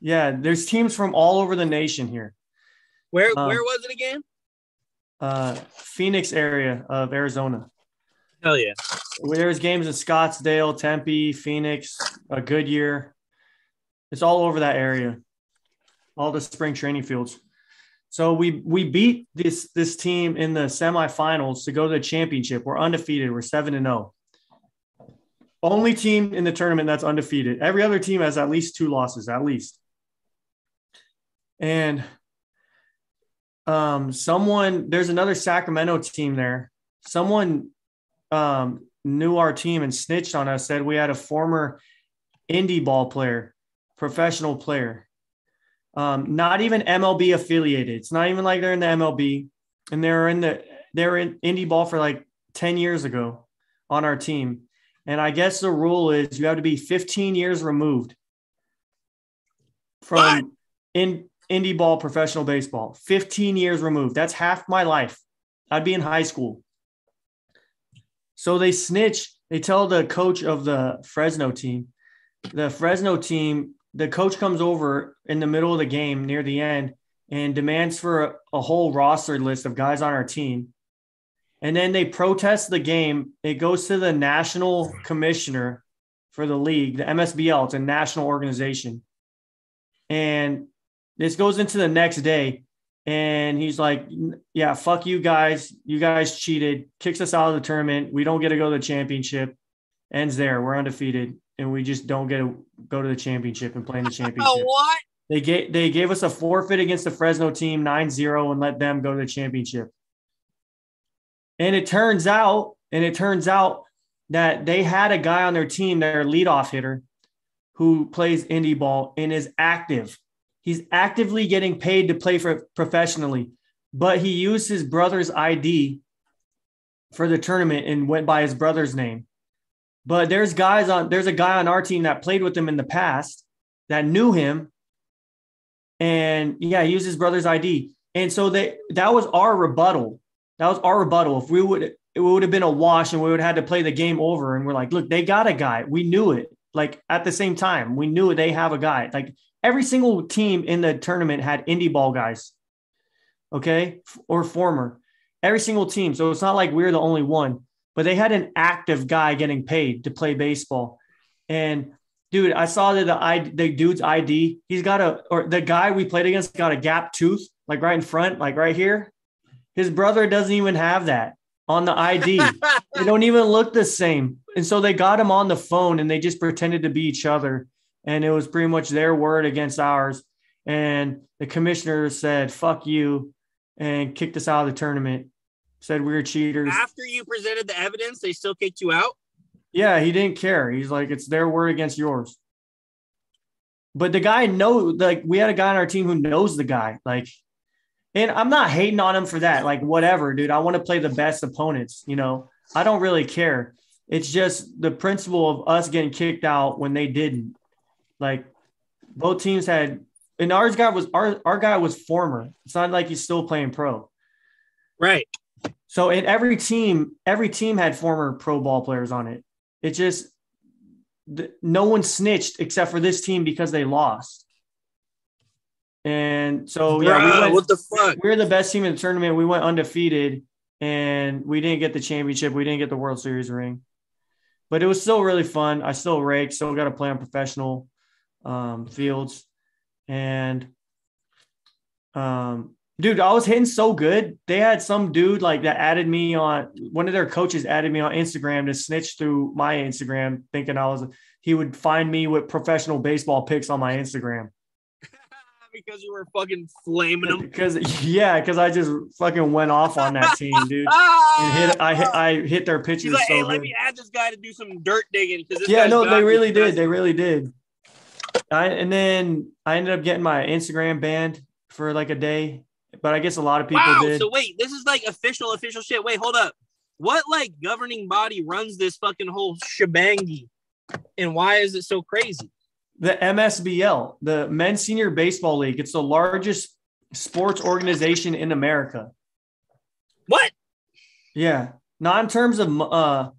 Yeah, there's teams from all over the nation here. Where Um, where was it again? Uh Phoenix area of Arizona. Hell yeah. There's games in Scottsdale, Tempe, Phoenix, uh, Goodyear. It's all over that area. All the spring training fields. So we we beat this this team in the semifinals to go to the championship. We're undefeated. We're seven and zero. Only team in the tournament that's undefeated. Every other team has at least two losses, at least. And um, someone there's another Sacramento team there. Someone um, knew our team and snitched on us, said we had a former indie ball player, professional player, um, not even MLB affiliated. It's not even like they're in the MLB, and they were in the they were in indie ball for like ten years ago on our team. And I guess the rule is you have to be 15 years removed from What? in indie ball professional baseball. 15 years removed. That's half my life. I'd be in high school. So they snitch. They tell the coach of the Fresno team. The Fresno team, the coach comes over in the middle of the game near the end and demands for a, a whole roster list of guys on our team. And then they protest the game. It goes to the national commissioner for the league, the MSBL. It's a national organization. And this goes into the next day. And he's like, yeah, fuck you guys. You guys cheated, kicks us out of the tournament. We don't get to go to the championship. Ends there. We're undefeated. And we just don't get to go to the championship and play in the championship. What? They gave they gave us a forfeit against the Fresno team 9-0 and let them go to the championship. And it turns out, and it turns out that they had a guy on their team, their leadoff hitter, who plays indie ball and is active. He's actively getting paid to play for professionally, but he used his brother's ID for the tournament and went by his brother's name. But there's guys on there's a guy on our team that played with him in the past that knew him. And yeah, he used his brother's ID. And so they that was our rebuttal. That was our rebuttal. If we would it would have been a wash and we would have had to play the game over. And we're like, look, they got a guy. We knew it. Like at the same time, we knew they have a guy. Like every single team in the tournament had indie ball guys. Okay. Or former. Every single team. So it's not like we're the only one, but they had an active guy getting paid to play baseball. And dude, I saw that the I the dude's ID, he's got a or the guy we played against got a gap tooth, like right in front, like right here. His brother doesn't even have that on the ID. they don't even look the same. And so they got him on the phone and they just pretended to be each other. And it was pretty much their word against ours. And the commissioner said, fuck you, and kicked us out of the tournament. Said we were cheaters. After you presented the evidence, they still kicked you out. Yeah, he didn't care. He's like, it's their word against yours. But the guy know like we had a guy on our team who knows the guy. Like, and I'm not hating on him for that. Like, whatever, dude. I want to play the best opponents, you know. I don't really care. It's just the principle of us getting kicked out when they didn't. Like both teams had and ours guy was our our guy was former. It's not like he's still playing pro. Right. So in every team, every team had former pro ball players on it. It just no one snitched except for this team because they lost. And so yeah, we went, what the fuck? we were the best team in the tournament. We went undefeated and we didn't get the championship. We didn't get the World Series ring. But it was still really fun. I still rake, still got to play on professional um, fields. And um, dude, I was hitting so good. They had some dude like that added me on one of their coaches added me on Instagram to snitch through my Instagram, thinking I was he would find me with professional baseball picks on my Instagram. because you were fucking flaming them. Because yeah, because I just fucking went off on that team, dude. And hit, I hit, I hit their pitches He's like, so hey, let me add this guy to do some dirt digging because Yeah, no, they really did. They really did. I, and then I ended up getting my Instagram banned for like a day, but I guess a lot of people wow. did. So wait, this is like official, official shit. Wait, hold up. What like governing body runs this fucking whole shebangy, and why is it so crazy? the MSBL, the Men's Senior Baseball League. It's the largest sports organization in America. What? Yeah, not in terms of uh,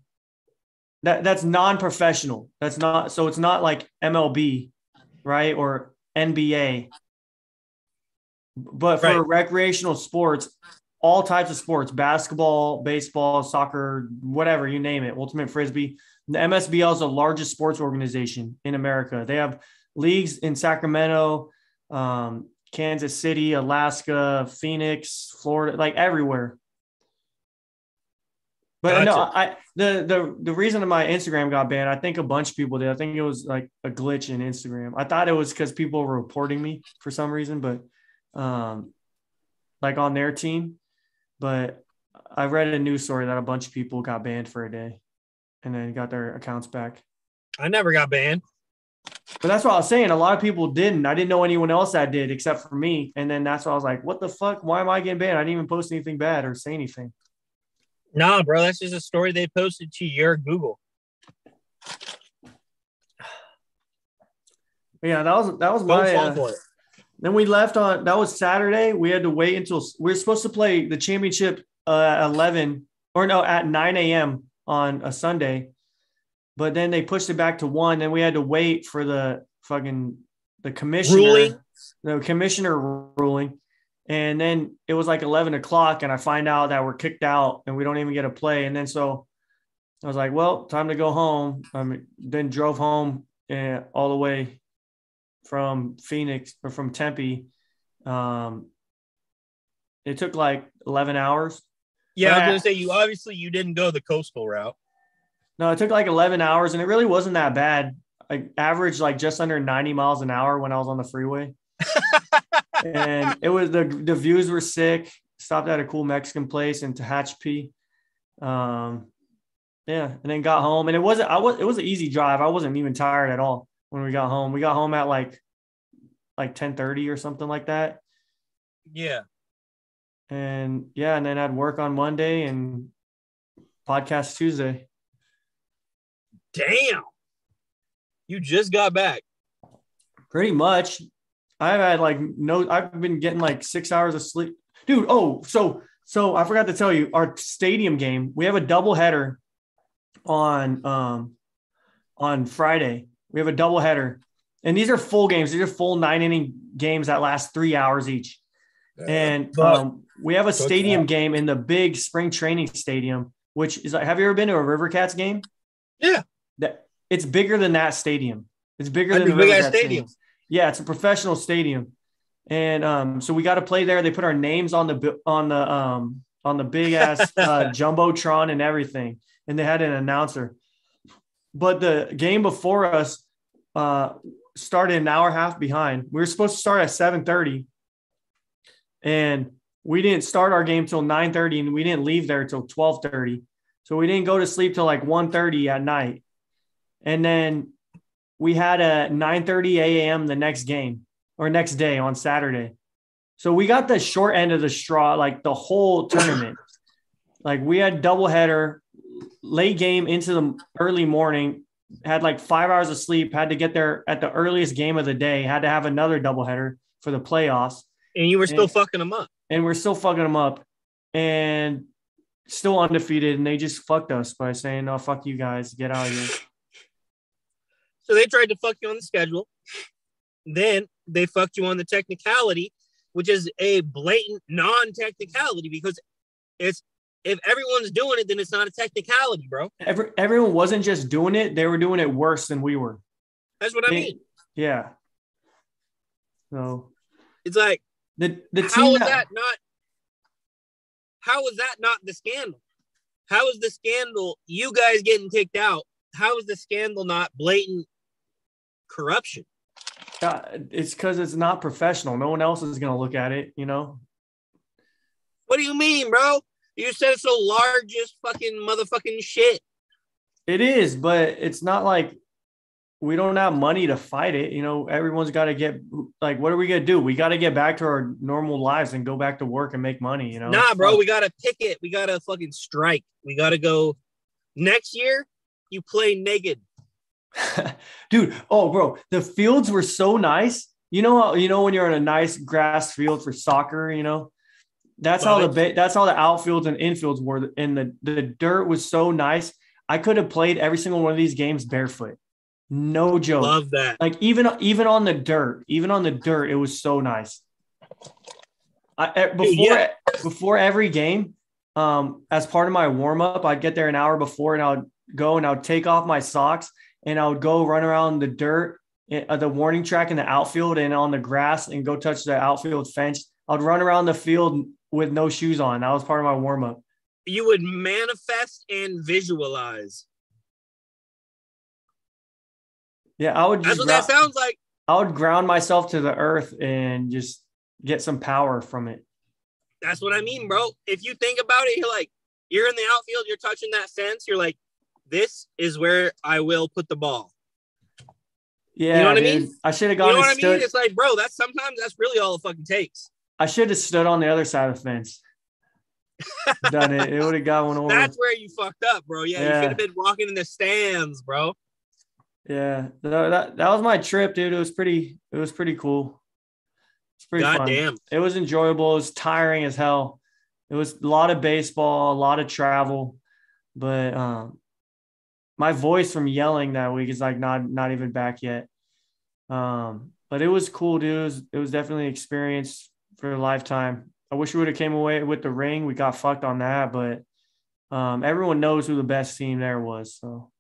that that's non-professional. That's not so. It's not like MLB, right, or NBA. But for Right. recreational sports, all types of sports, basketball, baseball, soccer, whatever you name it, ultimate frisbee. The MSBL is the largest sports organization in America. They have leagues in Sacramento, um, Kansas City, Alaska, Phoenix, Florida, like everywhere. But no, I the the the reason my Instagram got banned, I think a bunch of people did. I think it was like a glitch in Instagram. I thought it was because people were reporting me for some reason, but um, like on their team. But I read a news story that a bunch of people got banned for a day, and then got their accounts back. I never got banned. But that's what I was saying. A lot of people didn't. I didn't know anyone else that did except for me. And then that's why I was like, what the fuck? Why am I getting banned? I didn't even post anything bad or say anything. Nah, bro, that's just a story they posted to your Google. Yeah, that was that was Don't my. uh. Then we left on that was Saturday. We had to wait until we are supposed to play the championship uh, at 11 or no at 9 a.m. on a Sunday, but then they pushed it back to one. Then we had to wait for the fucking the commissioner Ruling? the commissioner ruling, and then it was like 11 o'clock, and I find out that we're kicked out and we don't even get a play. And then so I was like, well, time to go home. I mean, then drove home and all the way from Phoenix or from Tempe. Um, it took like 11 hours. Yeah, I was gonna say you obviously you didn't go the coastal route. No, it took like 11 hours and it really wasn't that bad. I averaged like just under 90 miles an hour when I was on the freeway. and it was the the views were sick. Stopped at a cool Mexican place in Tehachapi. Um, yeah, and then got home, and it wasn't. I was. It was an easy drive. I wasn't even tired at all when we got home. We got home at like like 10:30 or something like that. Yeah. And yeah, and then I'd work on Monday and podcast Tuesday. Damn. You just got back. Pretty much. I've had like no, I've been getting like six hours of sleep. Dude, oh, so so I forgot to tell you, our stadium game, we have a double header on um on Friday. We have a double header. And these are full games. These are full nine inning games that last three hours each. And um, we have a stadium game in the big spring training stadium, which is like, have you ever been to a River Cats game? Yeah. That it's bigger than that stadium. It's bigger That'd than the a big River ass Cats stadium. Yeah, it's a professional stadium, and um, so we got to play there. They put our names on the on the um on the big ass uh, jumbotron and everything, and they had an announcer. But the game before us uh, started an hour and a half behind. We were supposed to start at seven thirty, and we didn't start our game till nine thirty, and we didn't leave there till twelve thirty. So we didn't go to sleep till like 1.30 at night, and then we had a 9:30 a.m. the next game or next day on Saturday. So we got the short end of the straw, like the whole tournament. like we had doubleheader, late game into the early morning, had like five hours of sleep, had to get there at the earliest game of the day, had to have another doubleheader for the playoffs, And you were still And- fucking them up. and we're still fucking them up, and still undefeated, and they just fucked us by saying, "No, fuck you guys, get out of here." So they tried to fuck you on the schedule. Then they fucked you on the technicality, which is a blatant non-technicality because it's if everyone's doing it, then it's not a technicality, bro. Every, everyone wasn't just doing it; they were doing it worse than we were. That's what I mean. Yeah. So It's like the the how team is that not how is that not the scandal? How is the scandal you guys getting kicked out? How is the scandal not blatant corruption? Uh, it's because it's not professional. No one else is gonna look at it. You know. What do you mean, bro? You said it's the largest fucking motherfucking shit. It is, but it's not like we don't have money to fight it. You know, everyone's got to get like, what are we gonna do? We got to get back to our normal lives and go back to work and make money. You know, Nah, bro, we gotta picket. We gotta fucking strike. We gotta go next year. You play naked. dude. Oh, bro, the fields were so nice. You know, you know when you're in a nice grass field for soccer. You know, that's how the ba- that's how the outfields and infields were, and the the dirt was so nice. I could have played every single one of these games barefoot. No joke. Love that. like even even on the dirt, even on the dirt, it was so nice. I, before yeah. before every game, um, as part of my warm up, I'd get there an hour before, and I would go and I would take off my socks, and I would go run around the dirt, eh, uh, the warning track in the outfield, and on the grass, and go touch the outfield fence. I'd run around the field with no shoes on. That was part of my warm up. You would manifest and visualize. Yeah, I would That's just what that sounds like. I would ground myself to the earth and just get some power from it. That's what I mean, bro. If you think about it, you're like, you're in the outfield, you're touching that fence, you're like, this is where I will put the ball. Yeah, you know what I mean? I should have gone. You know what I mean? It's like, bro, that's sometimes that's really all it fucking takes. I should have stood on the other side of the fence. Done it. It would have got one over. That's where you fucked up, bro. Yeah, you should have been walking in the stands, bro. yeah, that, that that was my trip, dude. It was pretty. It was pretty cool. It's pretty God fun. damn. It was enjoyable. It was tiring as hell. It was a lot of baseball, a lot of travel, but um, my voice from yelling that week is like not not even back yet. Um, but it was cool, dude. It was, it was definitely an experience for a lifetime. I wish we would have came away with the ring. We got fucked on that, but um, everyone knows who the best team there was. So,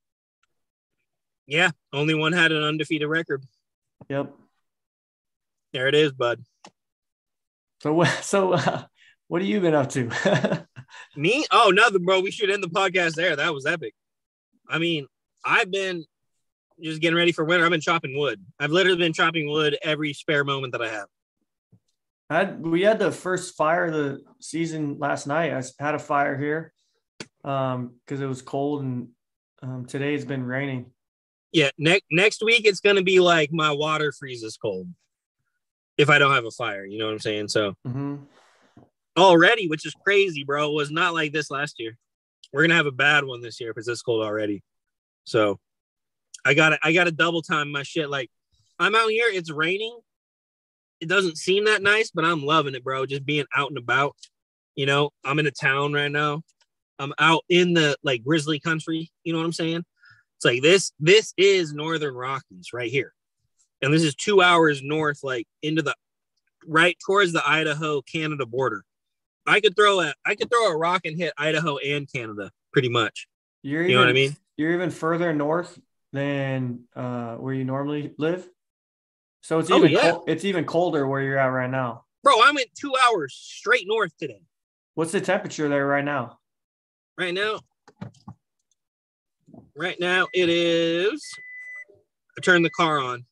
Yeah, only one had an undefeated record. yep. There it is, bud. So, what? So, uh, what have you been up to? Me? Oh, nothing, bro. We should end the podcast there. That was epic. I mean, I've been just getting ready for winter. I've been chopping wood. I've literally been chopping wood every spare moment that I have. Had we had the first fire of the season last night. I had a fire here um because it was cold and um, today it's been raining. Yeah, next next week it's gonna be like my water freezes cold if I don't have a fire. You know what I'm saying? So hmm already, which is crazy, bro. It was not like this last year. We're gonna have a bad one this year if it's this cold already. So I gotta I gotta double time my shit. Like I'm out here, it's raining. It doesn't seem that nice, but I'm loving it, bro. Just being out and about. You know, I'm in a town right now. I'm out in the like grizzly country. You know what I'm saying? It's like this, this is Northern Rockies right here. And this is two hours north, like into the right towards the Idaho Canada border. I could throw a I could throw a rock and hit Idaho and Canada pretty much. You're You know what I mean? You're even further north than uh, where you normally live. So it's Oh, even yeah. col- it's even colder where you're at right now. Bro, I went two hours straight north today. What's the temperature there right now? Right now. Right now it is I turned the car on.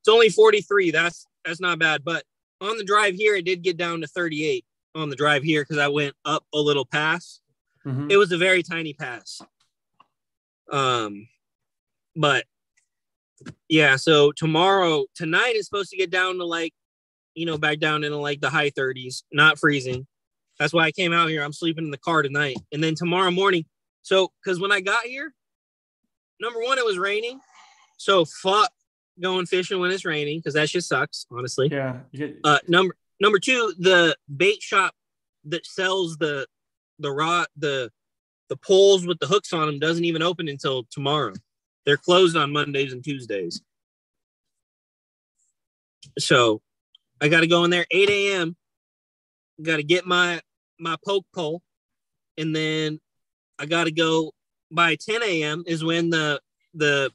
It's only 43. That's that's not bad. But on the drive here, it did get down to 38 on the drive here because I went up a little pass. Mhm. it was a very tiny pass um but yeah so tomorrow tonight is supposed to get down to like you know back down into like the high 30s not freezing. That's why i came out here. I'm sleeping in the car tonight. And then tomorrow morning so because when i got here number one it was raining. So fuck going fishing when it's raining because that shit sucks honestly. Yeah. get- uh number number two the bait shop that sells the the rod the the poles with the hooks on them doesn't even open until tomorrow they're closed on mondays and tuesdays so i got to go in there 8 a.m got to get my my poke pole and then i got to go by 10 a.m is when the the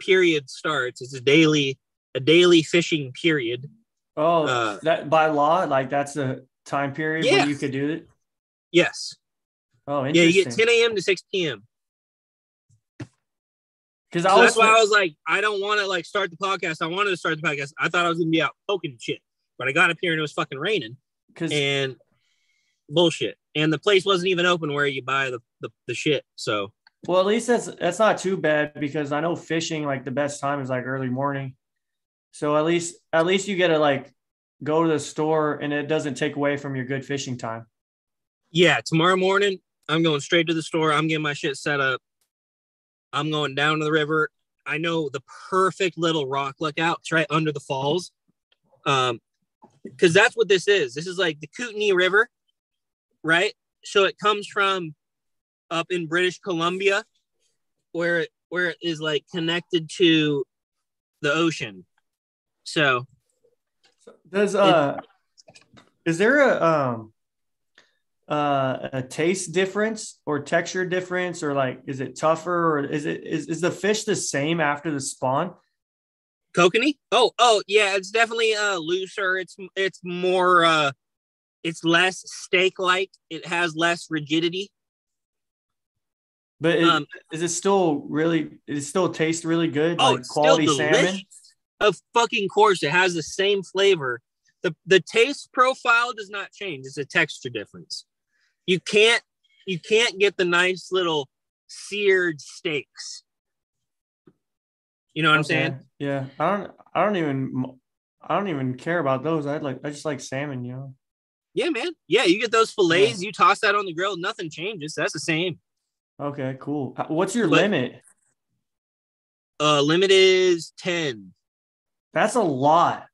period starts it's a daily a daily fishing period oh, uh, that by law, like that's a time period Yeah. where you could do it. yes Oh, Yeah, you get 10 a.m. to 6 p.m. Because So that's why I was like, I don't want to like start the podcast. I wanted to start the podcast. I thought I was gonna be out poking shit, but I got up here and it was fucking raining because and bullshit. And the place wasn't even open where you buy the the, the shit. So well, at least that's that's not too bad because I know fishing like the best time is like early morning. So at least at least you get to like go to the store and it doesn't take away from your good fishing time. yeah, tomorrow morning I'm going straight to the store. I'm getting my shit set up. I'm going down to the river. I know the perfect little rock lookout. It's right under the falls. Um, because that's what this is. This is like the Kootenai River, right? So it comes from up in British Columbia, where it where it is like connected to the ocean. So Does uh is there a um uh a taste difference or texture difference or like is it tougher or is it is, is the fish the same after the spawn? kokanee? Oh, oh yeah, it's definitely uh looser. It's it's more uh it's less steak like. It has less rigidity. But is, Um, is it still really it still taste really good? Oh, like quality salmon? Of fucking course, it has the same flavor. the The taste profile does not change. It's a texture difference. You can't you can't get the nice little seared steaks. You know what I'm saying? Yeah. I don't I don't even I don't even care about those. I like I just like salmon, you know. Yeah, man. Yeah, you get those fillets, you toss that on the grill, nothing changes. That's the same. Okay, cool. What's your But- limit? Uh limit is 10. That's a lot.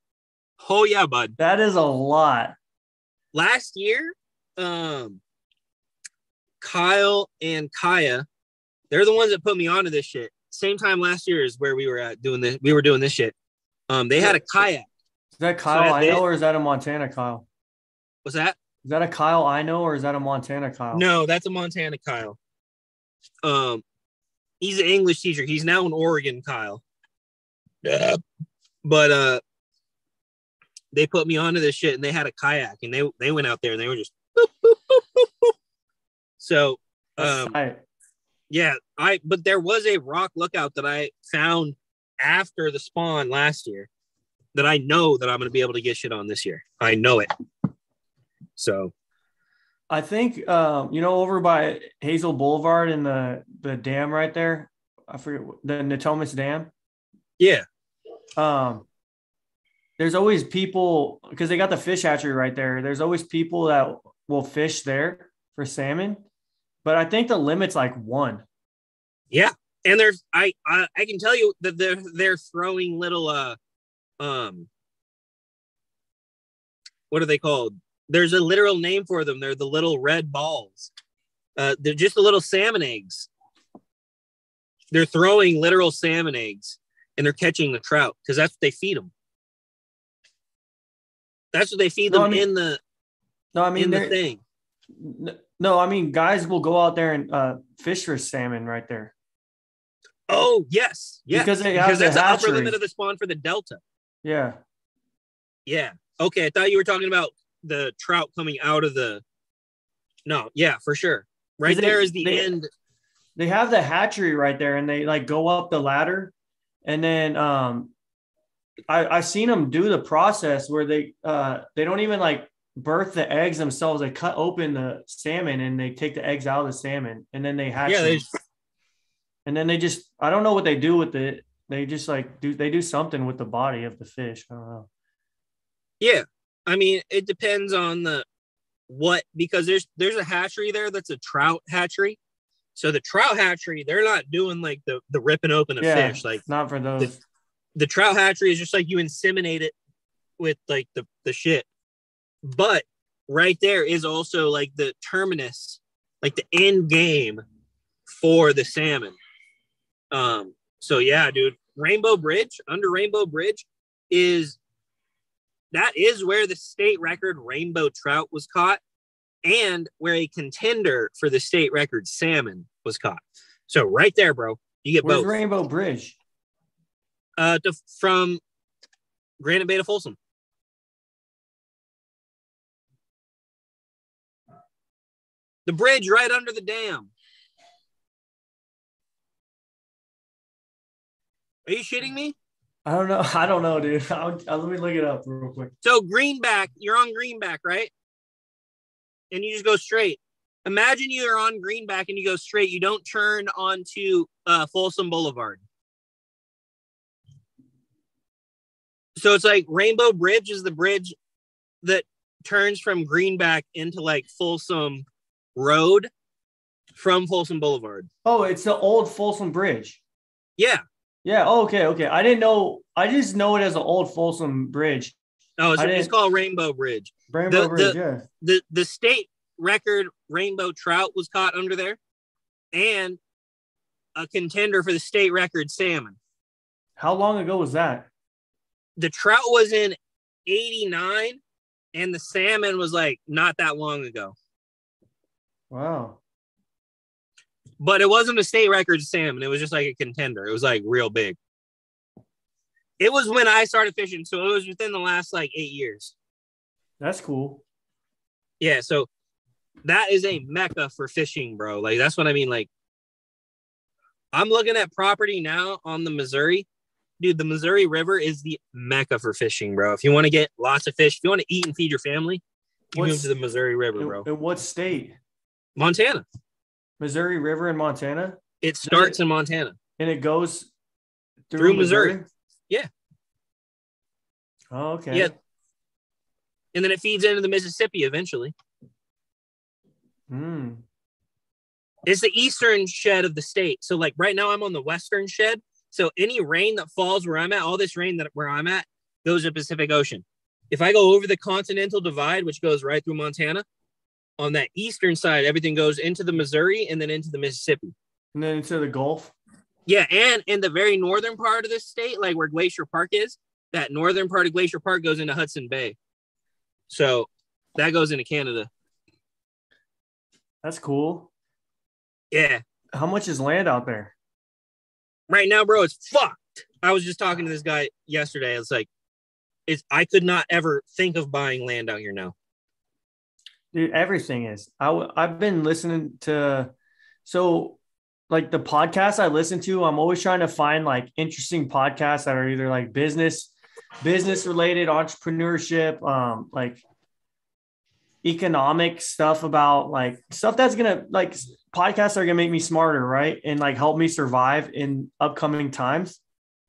Oh yeah, bud. That is a lot. Last year, um Kyle and Kaya, they're the ones that put me onto this shit. Same time last year is where we were at doing this. We were doing this shit. Um, they had a kayak. Is that Kyle I I know or is that a Montana Kyle? What's that? Is that a Kyle I know or is that a Montana Kyle? No, that's a Montana Kyle. Um, he's an English teacher. He's now an Oregon Kyle. Yeah. But uh, they put me onto this shit, and they had a kayak, and they they went out there, and they were just. boop, boop, boop, boop, boop. So, um, yeah, I but there was a rock lookout that I found after the spawn last year that I know that I'm going to be able to get shit on this year. I know it. So I think um, you know over by Hazel Boulevard and the the dam right there. I forget the Natomas Dam. yeah, Um, there's always people because they got the fish hatchery right there. There's always people that will fish there for salmon, but I think the limit's like one. Yeah, and there's I, I I can tell you that they're they're throwing little uh um what are they called? There's a literal name for them. They're the little red balls. Uh, they're just the little salmon eggs. They're throwing literal salmon eggs and they're catching the trout because that's what they feed them. That's what they feed No, them I mean- in the No, I mean in the thing. No, I mean guys will go out there and uh, fish for salmon right there. Oh yes, yeah, Because they have because the that's the upper limit of the spawn for the delta. Yeah, Yeah. Okay. I thought you were talking about the trout coming out of the. No. Yeah, for sure. Right there is the they- end. they have the hatchery right there, and they like go up the ladder, and then um, I I've seen them do the process where they uh they don't even like birth the eggs themselves. They cut open the salmon and they take the eggs out of the salmon, and then they hatch. Yeah, they them. and then they just I don't know what they do with it. They just like do they do something with the body of the fish. I don't know. Yeah. I mean, it depends on the what because there's there's a hatchery there that's a trout hatchery. So the trout hatchery, they're not doing like the the ripping open of Yeah. fish. Like Not for those. the trout hatchery is just like you inseminate it with like the the shit. But right there is also like the terminus, like the end game for the salmon. Um, so yeah, dude, Rainbow Bridge under Rainbow Bridge is that is where the state record rainbow trout was caught and where a contender for the state record salmon was caught. So right there, bro, you get Where's both. Rainbow Bridge? uh, to, from Granite Bay to Folsom. The bridge right under the dam. Are you shitting me? I don't know. I don't know, dude. I'll, I'll- let me look it up real quick. So Greenback, you're on Greenback, right? And you just go straight. Imagine you're on Greenback and you go straight. You don't turn onto uh, Folsom Boulevard. So it's like Rainbow Bridge is the bridge that turns from Greenback into like Folsom Road from Folsom Boulevard. Oh, it's the old Folsom Bridge. Yeah. Yeah. Oh, okay. Okay. I didn't know. I just know it as the old Folsom Bridge. Oh, it's, it's called Rainbow Bridge. Rainbow The- Bridge. the- yeah. the the state record rainbow trout was caught under there and a contender for the state record salmon How long ago was that? the trout was in 89 and the salmon was like not that long ago Wow. but it wasn't a state record salmon it was just like a contender it was like real big it was when i started fishing so it was within the last like eight years That's cool. Yeah, so that is a mecca for fishing, bro. Like that's what I mean. Like I'm looking at property now on the Missouri. Dude, the Missouri River is the mecca for fishing, bro. If you want to get lots of fish, if you want to eat and feed your family, you move to the Missouri River, In, bro. in what state? Montana. Missouri River in Montana, It starts in Montana. and it goes through, Through Missouri. Yeah. Oh, okay. Yeah. And then it feeds into the Mississippi eventually. Hmm. It's the eastern shed of the state. So like right now I'm on the western shed. So any rain that falls where I'm at, all this rain that where I'm at goes to the Pacific Ocean. If I go over the continental divide, which goes right through Montana, on that eastern side, everything goes into the Missouri and then into the Mississippi. And then into the Gulf. Yeah, and in the very northern part of the state, like where Glacier Park is, that northern part of Glacier Park goes into Hudson Bay. So that goes into Canada. That's cool. Yeah. How much is land out there? right now, bro, it's fucked. I was just talking to this guy yesterday. It's like, it's I could not ever think of buying land out here now. Dude, everything is. I w- I've been listening to so like the podcasts I listen to, I'm always trying to find like interesting podcasts that are either like business, business related, entrepreneurship, um, like economic stuff about like stuff that's gonna like podcasts are gonna make me smarter, right? And like help me survive in upcoming times,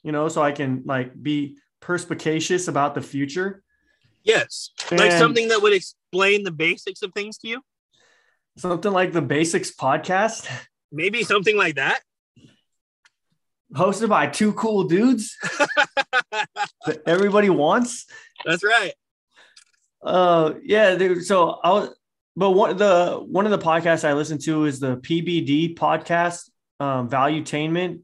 you know, so I can like be perspicacious about the future. Yes, like something that would explain the basics of things to you. Something like the Basics podcast. Maybe something like that. hosted by two cool dudes that everybody wants. That's right. Uh, yeah, dude. So I was, but one the one of the podcasts I listen to is the PBD podcast, um, Valuetainment.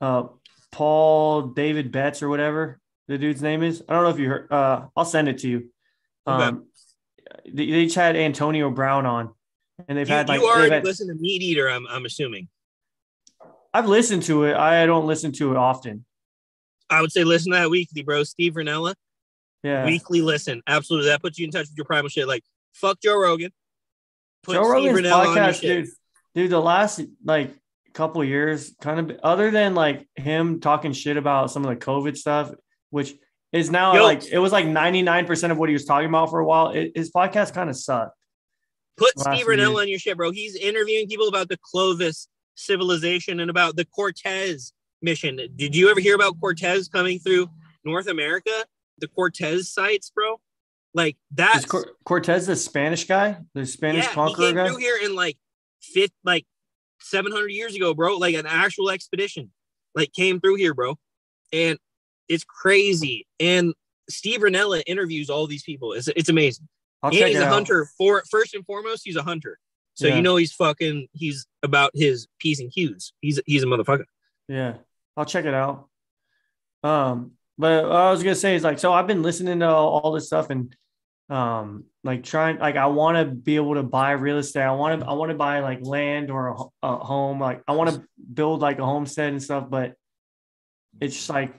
Uh, Paul David Betts or whatever the dude's name is. I don't know if you heard. Uh, I'll send it to you. Okay. Um, they, they each had Antonio Brown on, and they've You, had like you already had- listen to Meat Eater, I'm, I'm assuming. I've listened to it. I don't listen to it often. I would say listen to that weekly, bro. Steve Rinella, Yeah. weekly listen. Absolutely. That puts you in touch with your primal shit. Like, fuck Joe Rogan. Put Joe Steve Rogan's Rinella on your podcast, dude. Dude, the last like couple years, kind of other than like him talking shit about some of the COVID stuff, which is now Yo. like it was like 99% of what he was talking about for a while. It, his podcast kind of sucked. Put Steve few Rinella on your shit, bro. He's interviewing people about the Clovis civilization and about the Cortez mission. Did you ever hear about Cortez coming through North America? The Cortez sites, bro. Like that. Cor- Cortez the Spanish guy, the Spanish yeah, he conqueror came guy? through here in like fifth, like seven hundred years ago, bro. Like an actual expedition, like came through here, bro. And it's crazy. And Steve Rinella interviews all these people. It's it's amazing. I'll and he's a out. hunter for first and foremost he's a hunter so Yeah. you know he's fucking he's about his p's and q's he's he's a motherfucker Yeah, I'll check it out. Um, but I was gonna say is like, so I've been listening to all, all this stuff and um, like trying, like I want to be able to buy real estate. I want to, I want to buy like land or a, a home. Like I want to build like a homestead and stuff. But it's just like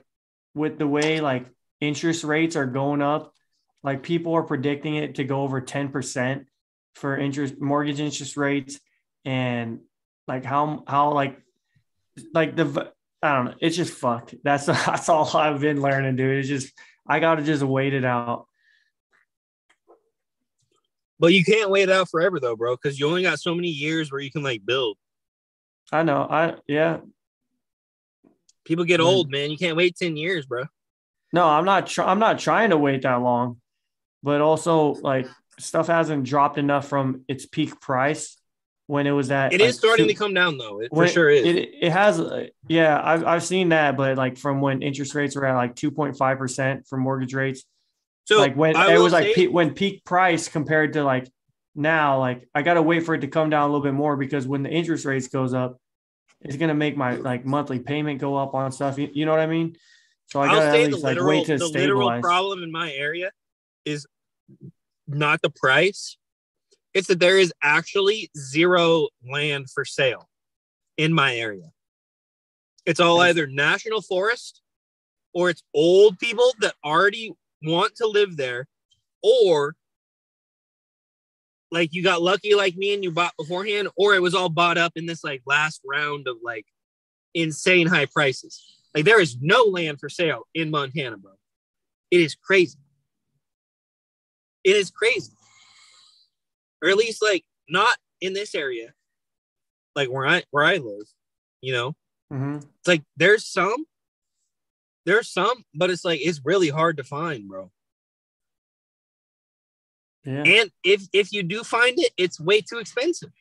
with the way like interest rates are going up, like people are predicting it to go over ten percent for interest mortgage interest rates and like how how like like the I don't know. It's just fucked. That's that's all I've been learning, dude. It's just I gotta just wait it out. But you can't wait it out forever though, bro, because you only got so many years where you can like build. I know. I yeah. People get Mm. old, man. You can't wait 10 years, bro. No, I'm not. Try- I'm not trying to wait that long, but also like stuff hasn't dropped enough from its peak price when it was at. It is like, starting two- to come down though. It for sure is. It it has. uh, Yeah, I've I've seen that, but like from when interest rates were at like 2.5 percent for mortgage rates, so like when it was like say- peak, when peak price compared to like now, like I gotta wait for it to come down a little bit more because when the interest rates goes up, it's gonna make my like monthly payment go up on stuff. You, you know what I mean? So I I'll gotta say at the least like literal, wait to the literal stabilize. problem in my area is not the price. It's that there is actually zero land for sale in my area. It's all either national forest or it's old people that already want to live there or like you got lucky like me and you bought beforehand or it was all bought up in this like last round of like insane high prices. Like there is no land for sale in Montana, bro. It is crazy. It is crazy. Or at least like not in this area. Like where I where I live, you know. Mhm. It's like there's some there's some, but it's like it's really hard to find, bro. Yeah, And if if you do find it, it's way too expensive.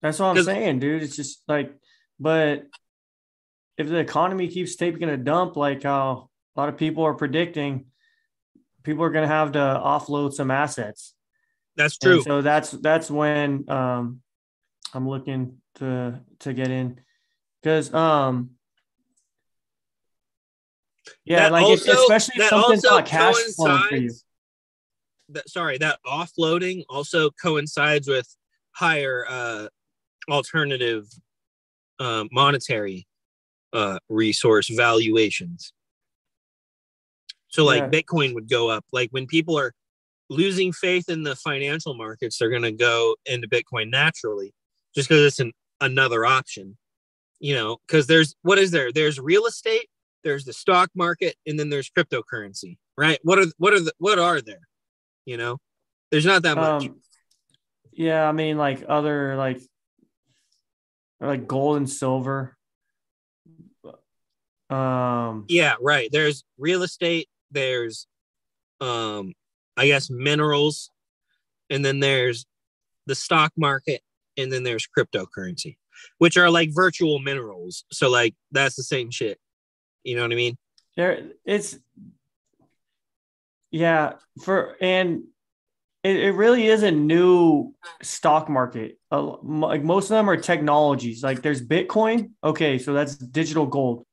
that's what I'm saying, dude. It's just like, but if the economy keeps taking a dump, like how a lot of people are predicting, people are gonna have to offload some assets. That's And true. so that's that's when um I'm looking to to get in because um yeah That like if- also- especially if something's not cash flowing for you. That sorry, that offloading also coincides with higher uh alternative uh, monetary uh resource valuations. So like Yeah. Bitcoin would go up. Like when people are losing faith in the financial markets, they're gonna go into Bitcoin naturally, just because it's an another option. You know, because there's what is there? There's real estate, there's the stock market, and then there's cryptocurrency, right? What are what are the what are there? You know, there's not that much. Um, yeah, I mean like other like like gold and silver. Um yeah, right. There's real estate, there's um I guess minerals, and then there's the stock market, and then there's cryptocurrency, which are like virtual minerals. So like that's the same shit. You know what I mean? there it's yeah for and it, it really is a new stock market. Uh, like most of them are technologies. Like there's bitcoin okay so that's digital gold.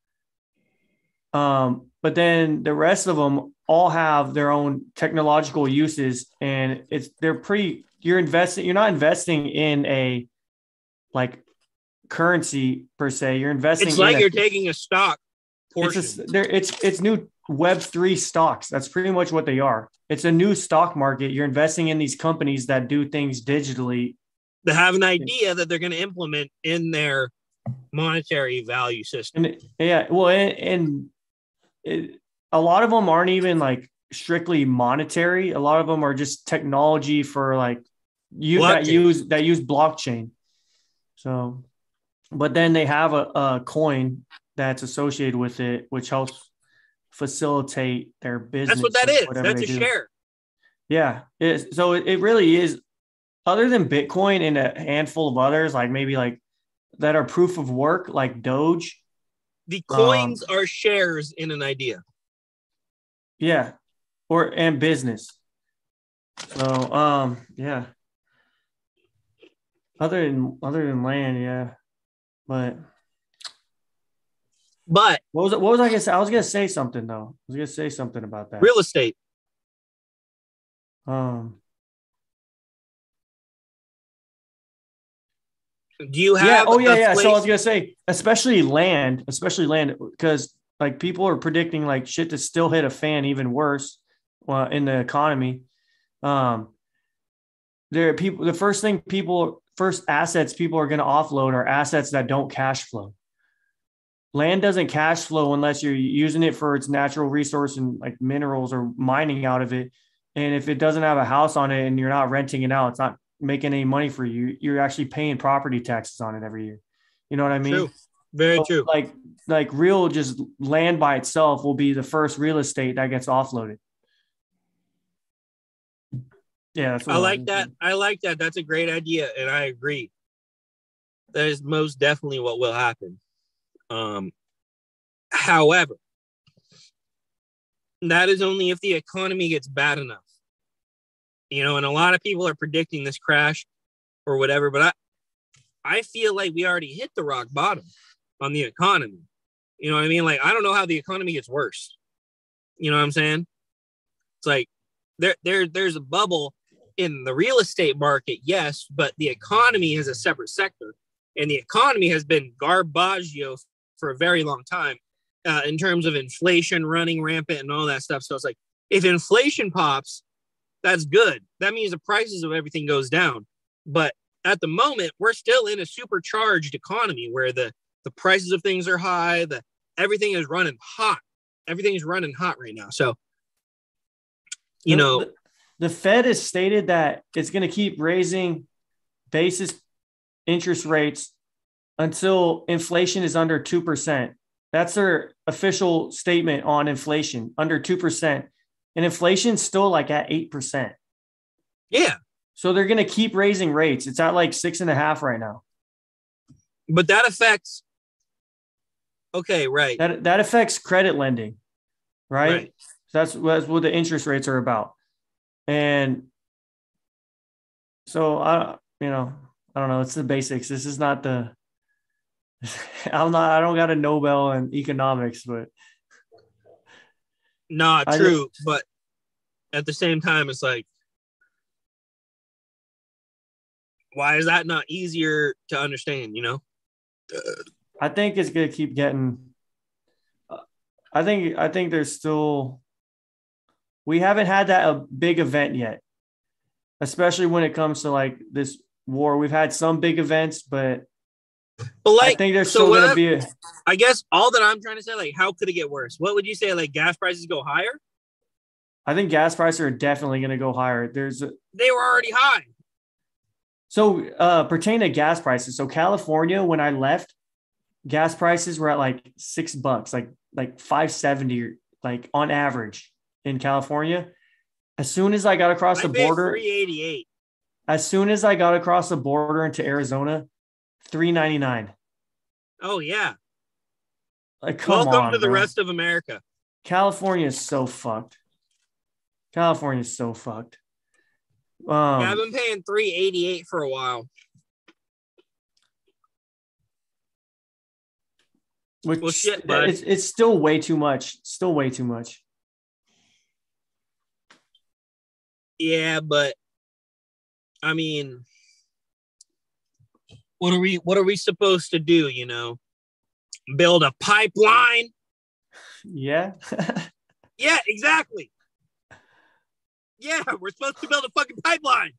Um but then the rest of them all have their own technological uses and it's they're pretty you're investing you're not investing in a like currency per se. You're investing It's like a- you're taking a stock portion. it's a, there it's it's new web 3 stocks. That's pretty much what they are. It's a new stock market. You're investing in these companies that do things digitally. They have an idea that they're going to implement in their monetary value system. and yeah well and, and it, a lot of them aren't even like strictly monetary. A lot of them are just technology for like you that use that use blockchain. So but then they have a, a coin that's associated with it which helps facilitate their business That's what that is. That's a do. share. Yeah. It is. So it, really is, other than Bitcoin and a handful of others, like maybe like that are proof of work, like Doge. The Um, coins are shares in an idea. Yeah. Or and business. So um yeah. Other than other than land, yeah. But But what was what was I gonna say? I was gonna say something though. I was gonna say something about that. real estate, Um do you have? yeah. Oh yeah, yeah. So I was gonna say, especially land, especially land, because like people are predicting like shit to still hit a fan even worse uh, in the economy. Um, there are people. The first thing people, first assets people are going to offload are assets that don't cash flow. Land doesn't cash flow unless you're using it for its natural resource and like minerals or mining out of it. And if it doesn't have a house on it and you're not renting it out, it's not making any money for you. You're actually paying property taxes on it every year. You know what I mean? True. Very So, true. Like like real just land by itself will be the first real estate that gets offloaded. Yeah, I like that. thinking. I like that. That's a great idea, and I agree. That is most definitely what will happen. Um, however, that is only if the economy gets bad enough. You know, and a lot of people are predicting this crash or whatever, but I I feel like we already hit the rock bottom on the economy. You know what I mean? Like I don't know how the economy gets worse. You know what I'm saying? It's like there there there's a bubble in the real estate market, yes, but the economy is a separate sector, and the economy has been garbaggio for a very long time uh, in terms of inflation running rampant and all that stuff. So it's like if inflation pops, that's good. That means the prices of everything goes down. But at the moment, we're still in a supercharged economy where the the prices of things are high, the everything is running hot. Everything is running hot right now. So you know, the, the Fed has stated that it's going to keep raising basis interest rates until inflation is under 2%. That's their official statement on inflation, under 2%. And inflation's still like at 8%. yeah, So they're going to keep raising rates. It's at like six and a half right now. but that affects okay, right. That, that affects credit lending, right? Right. That's, that's what the interest rates are about. And so I, you know, I don't know. It's the basics. This is not the, I'm not, I don't got a Nobel in economics, but Not I true, but at the same time, it's like, why is that not easier to understand? You know, I think it's going to keep getting, uh, I think, I think there's still, we haven't had that a big event yet, especially when it comes to like this war. We've had some big events, but but I like, think there's so still what to be a, I guess all that I'm trying to say, like, how could it get worse? What would you say? Like, gas prices go higher? I think gas prices are definitely going to go higher. There's a, They were already high. so uh pertaining to gas prices. So California, when I left, gas prices were at like six bucks, like like five seventy, like on average in California. As soon as I got across I the border, 388. as soon as I got across the border into Arizona, three ninety nine. Oh yeah. Like come Welcome on, to the bro. rest of America. California is so fucked. California is so fucked. Um, yeah, I've been paying 388 for a while. which well, shit, bud. it's it's still way too much. Still way too much. Yeah, but I mean, what are we what are we supposed to do, you know? Build a pipeline? Yeah. Yeah, exactly. Yeah, we're supposed to build a fucking pipeline.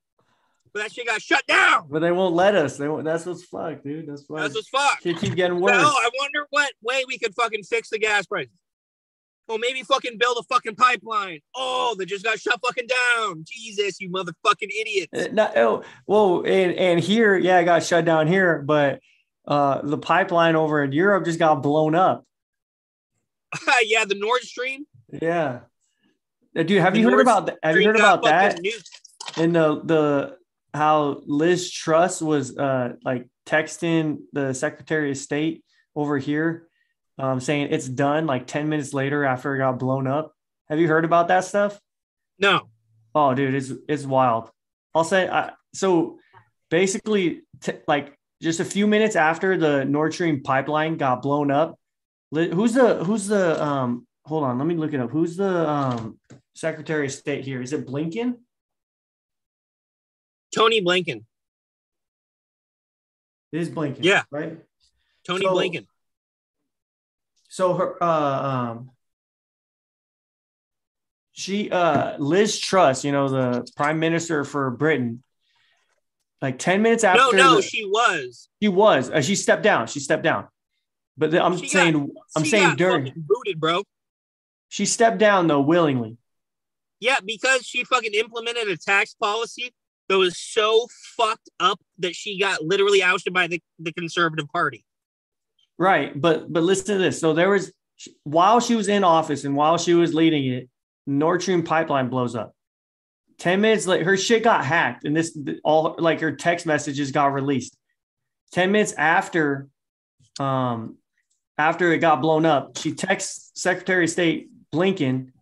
But that shit got shut down. but they won't let us. They won't, that's what's fucked, dude. That's why That's what's fucked. shit keep getting worse. No. I wonder what way we could fucking fix the gas prices. Well, maybe fucking build a fucking pipeline. Oh, they just got shut fucking down. Jesus, you motherfucking idiots. Uh, no, oh, well, and and here, yeah, it got shut down here, but uh, the pipeline over in Europe just got blown up. yeah, the Nord Stream. Yeah. Uh, Dude, have The you heard Nord about that? Have you heard about that? nuked. And the the how Liz Truss was uh like texting the Secretary of State over here, um, saying it's done like 10 minutes later after it got blown up. Have you heard about that stuff? No. Oh, dude, it's it's wild. I'll say I, so. Basically, t- like just a few minutes after the Nord Stream pipeline got blown up, who's the who's the um? Hold on, let me look it up. Who's the um Secretary of State here? Is it Blinken? Tony Blinken. It is Blinken. Yeah. right. Tony So- Blinken. So her uh um she uh Liz Truss, you know, the prime minister for Britain, like 10 minutes after No, no, the- she was. She was. Uh, she stepped down. She stepped down. But the- I'm She got- saying I'm She saying got during booted, bro. she stepped down though willingly. Yeah, because she fucking implemented a tax policy that was so fucked up that she got literally ousted by the, the conservative party. Right. But but listen to this. So there was while she was in office and while she was leading it, Nord Stream pipeline blows up. 10 minutes later, her shit got hacked and this all like her text messages got released. 10 minutes after um after it got blown up, she texts Secretary of State Blinken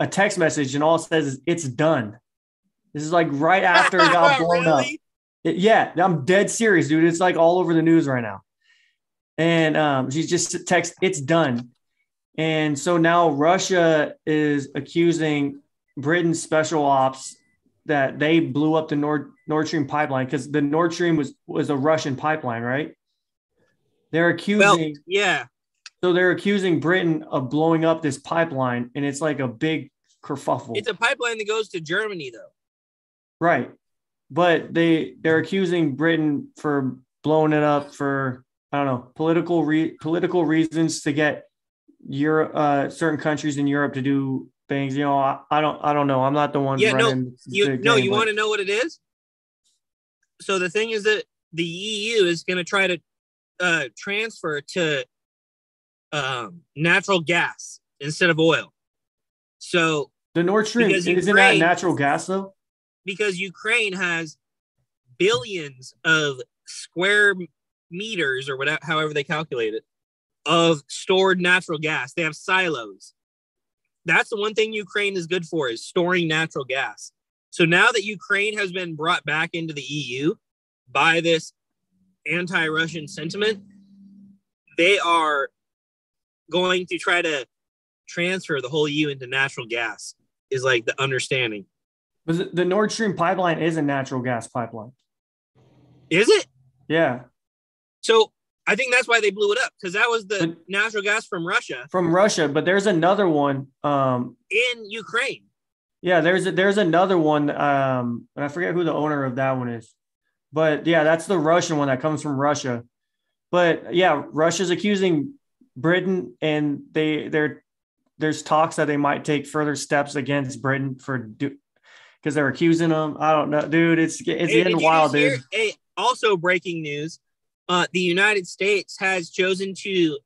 a text message and all it says is it's done. This is like right after it got blown up. It- yeah, I'm dead serious, dude. It's like all over the news right now. And um, she just text, it's done. And so now Russia is accusing Britain's special ops that they blew up the Nord Nord Stream pipeline because the Nord Stream was was a Russian pipeline, right? They're accusing Well, yeah. so they're accusing Britain of blowing up this pipeline, and it's like a big kerfuffle. It's a pipeline that goes to Germany, though. Right. But they they're accusing Britain for blowing it up for I don't know political re- political reasons to get Europe uh, certain countries in Europe to do things. You know, I, I don't I don't know. I'm not the one. Yeah, no, You no, game, you want to know what it is? So the thing is that the EU is going to try to uh, transfer to um, natural gas instead of oil. So the Nord Stream isn't that natural gas though? because Ukraine has billions of square meters or whatever, however they calculate it, of stored natural gas. They have silos. That's the one thing Ukraine is good for is storing natural gas. So now that Ukraine has been brought back into the EU by this anti-Russian sentiment, they are going to try to transfer the whole EU into natural gas. Is like the understanding. But the- the Nord Stream pipeline is a natural gas pipeline. Is it? Yeah, So I think that's why they blew it up because that was the But- natural gas from Russia from Russia. But there's another one. Um, in Ukraine. Yeah, there's a, there's another one. Um, and I forget who the owner of that one is, but yeah, that's the Russian one that comes from Russia. But yeah, Russia's accusing Britain, and they there there's talks that they might take further steps against Britain for do because they're accusing them. I don't know, dude. It's it's Hey, getting wild, hear- dude. Hey, also breaking news: uh, the United States has chosen to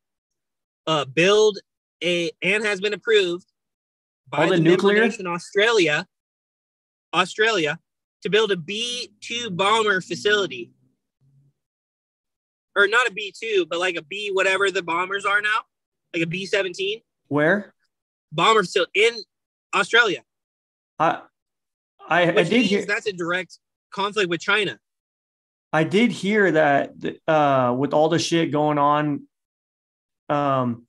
uh, build a and has been approved by Oh, the the, nuclear? nation Australia, Australia, to build a B two bomber facility, or not a B two, but like a B whatever the bombers are now, like a B seventeen Where bomber facility in Australia. I I, I did hear that's a direct conflict with China. I did hear that uh, with all the shit going on, um,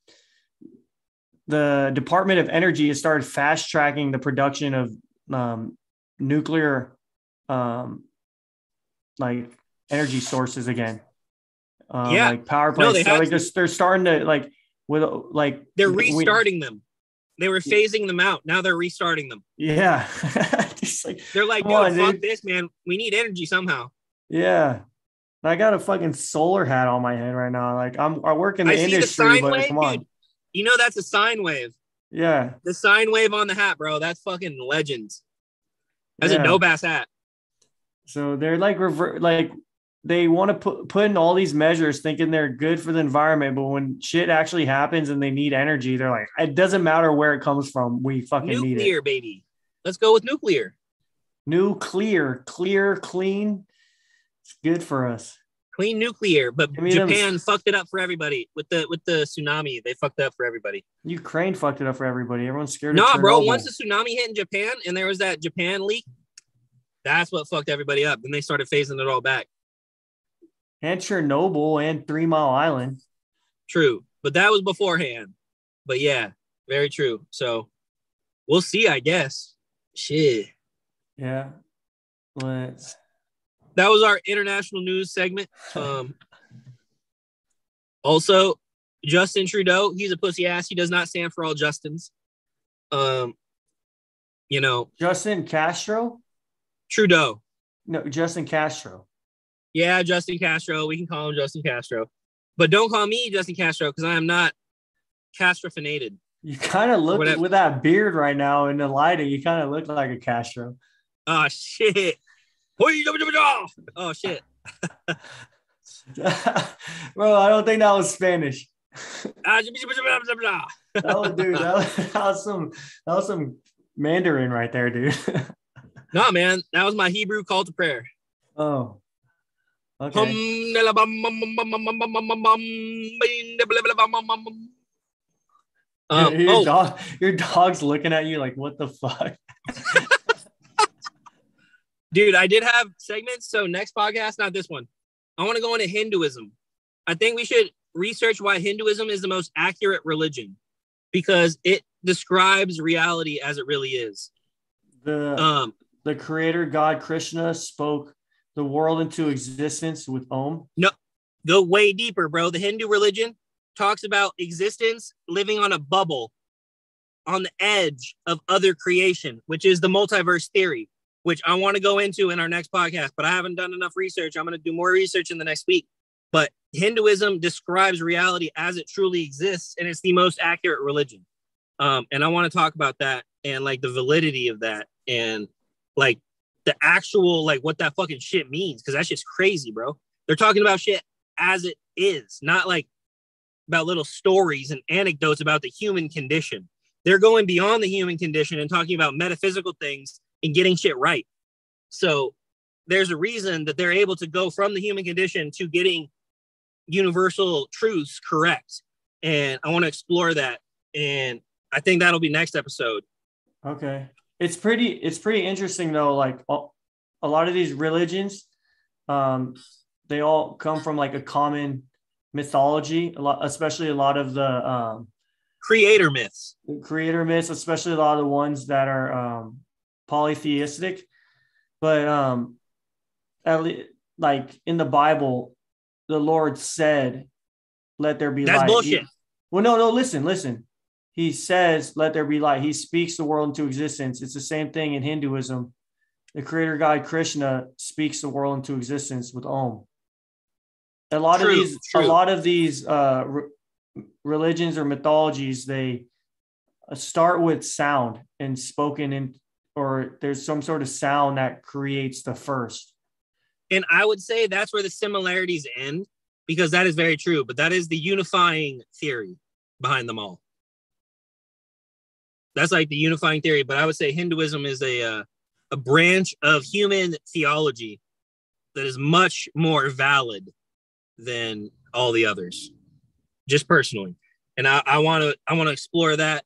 the Department of Energy has started fast tracking the production of um, nuclear, um, like energy sources again. Um, Yeah. like power No, plants. they so, like they're, they're starting to like with like They're we- restarting them. They were phasing them out. Now they're restarting them. yeah, like They're like, dude, on, fuck dude. this, man. We need energy somehow. Yeah. I got a fucking solar hat on my head right now. Like I'm, I work in the I see the industry, but wave, come on, dude. You know that's a sine wave. yeah. The sine wave on the hat, bro. That's fucking legends. That's Yeah. a dope ass hat. So they're like revert, like they want to put put in all these measures, thinking they're good for the environment, but when shit actually happens and they need energy, they're like, it doesn't matter where it comes from, we fucking need it. Nuclear, baby. Let's go with nuclear. Nuclear, clear, clean. It's good for us. Clean nuclear. But Give me them- Japan fucked it up for everybody with the with the tsunami. They fucked it up for everybody. Ukraine fucked it up for everybody. Everyone's scared. Nah, bro. Once the tsunami hit in Japan and there was that Japan leak, that's what fucked everybody up. Then they started phasing it all back. and Chernobyl and Three Mile Island. True, but that was beforehand. But yeah, very true. So we'll see, I guess. Shit. Yeah. Let's That was our international news segment. Um, also, Justin Trudeau, he's a pussy ass. He does not stand for all Justins. Um, you know, Justin Castro. Trudeau. No, Justin Castro. Yeah, Justin Castro. We can call him Justin Castro. But don't call me Justin Castro because I am not castrofinated. You kind of look with that beard right now in the lighting. You kind of look like a Castro. Oh shit. Oh shit. Bro, I don't think that was Spanish. that was, dude, that was, that was some that was some Mandarin right there, dude. nah, man, that was my Hebrew call to prayer. Oh, Okay. Um, your, your, oh. dog, your dog's looking at you like, what the fuck? Dude, I did have segments. So next podcast, not this one. I want to go into Hinduism. I think we should research why Hinduism is the most accurate religion because it describes reality as it really is. The Um, the creator God Krishna spoke the world into existence with Om. No, go way deeper, bro. The Hindu religion talks about existence living on a bubble on the edge of other creation, which is the multiverse theory, which I want to go into in our next podcast, but I haven't done enough research. I'm going to do more research in the next week. But Hinduism describes reality as it truly exists, and it's the most accurate religion. Um, and I want to talk about that and like the validity of that and like the actual like what that fucking shit means because that's just crazy, bro. They're talking about shit as it is, not like about little stories and anecdotes about the human condition. They're going beyond the human condition and talking about metaphysical things and getting shit right. So there's a reason that they're able to go from the human condition to getting universal truths correct. And I want to explore that. And I think that'll be next episode. Okay. It's pretty it's pretty interesting though like a a lot of these religions um they all come from like a common mythology a lot especially a lot of the um Creator myths. creator myths especially a lot of the ones that are um polytheistic but um at least like in the bible the lord said let there be That's light. Bullshit. He- well no no listen listen. He says let there be light. He speaks the world into existence. It's the same thing in hinduism. The creator god krishna speaks the world into existence with om. A lot True, of these true. a lot of these uh re- religions or mythologies they uh, start with sound and spoken in or there's some sort of sound that creates the first And I would say that's where the similarities end because that is very true, but that is the unifying theory behind them all. That's like the unifying theory, but I would say Hinduism is a uh, a branch of human theology that is much more valid than all the others, just personally. And I, want to I want to explore that,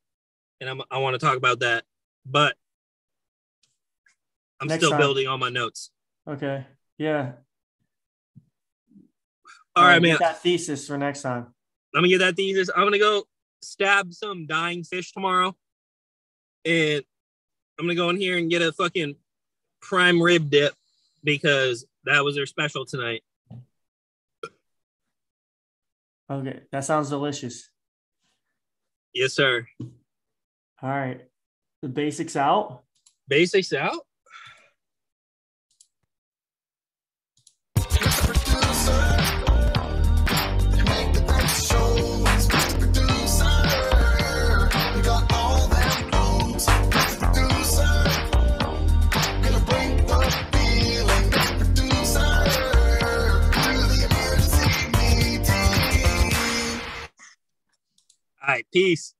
and I'm, I want to talk about that, but I'm Next still time. building on my notes. okay yeah All right, man. that thesis for next time Let me get that thesis. I'm gonna go stab some dying fish tomorrow, and I'm gonna go in here and get a fucking prime rib dip because that was their special tonight. okay that sounds delicious Yes, sir. all right the basics out Basics out. All right, peace.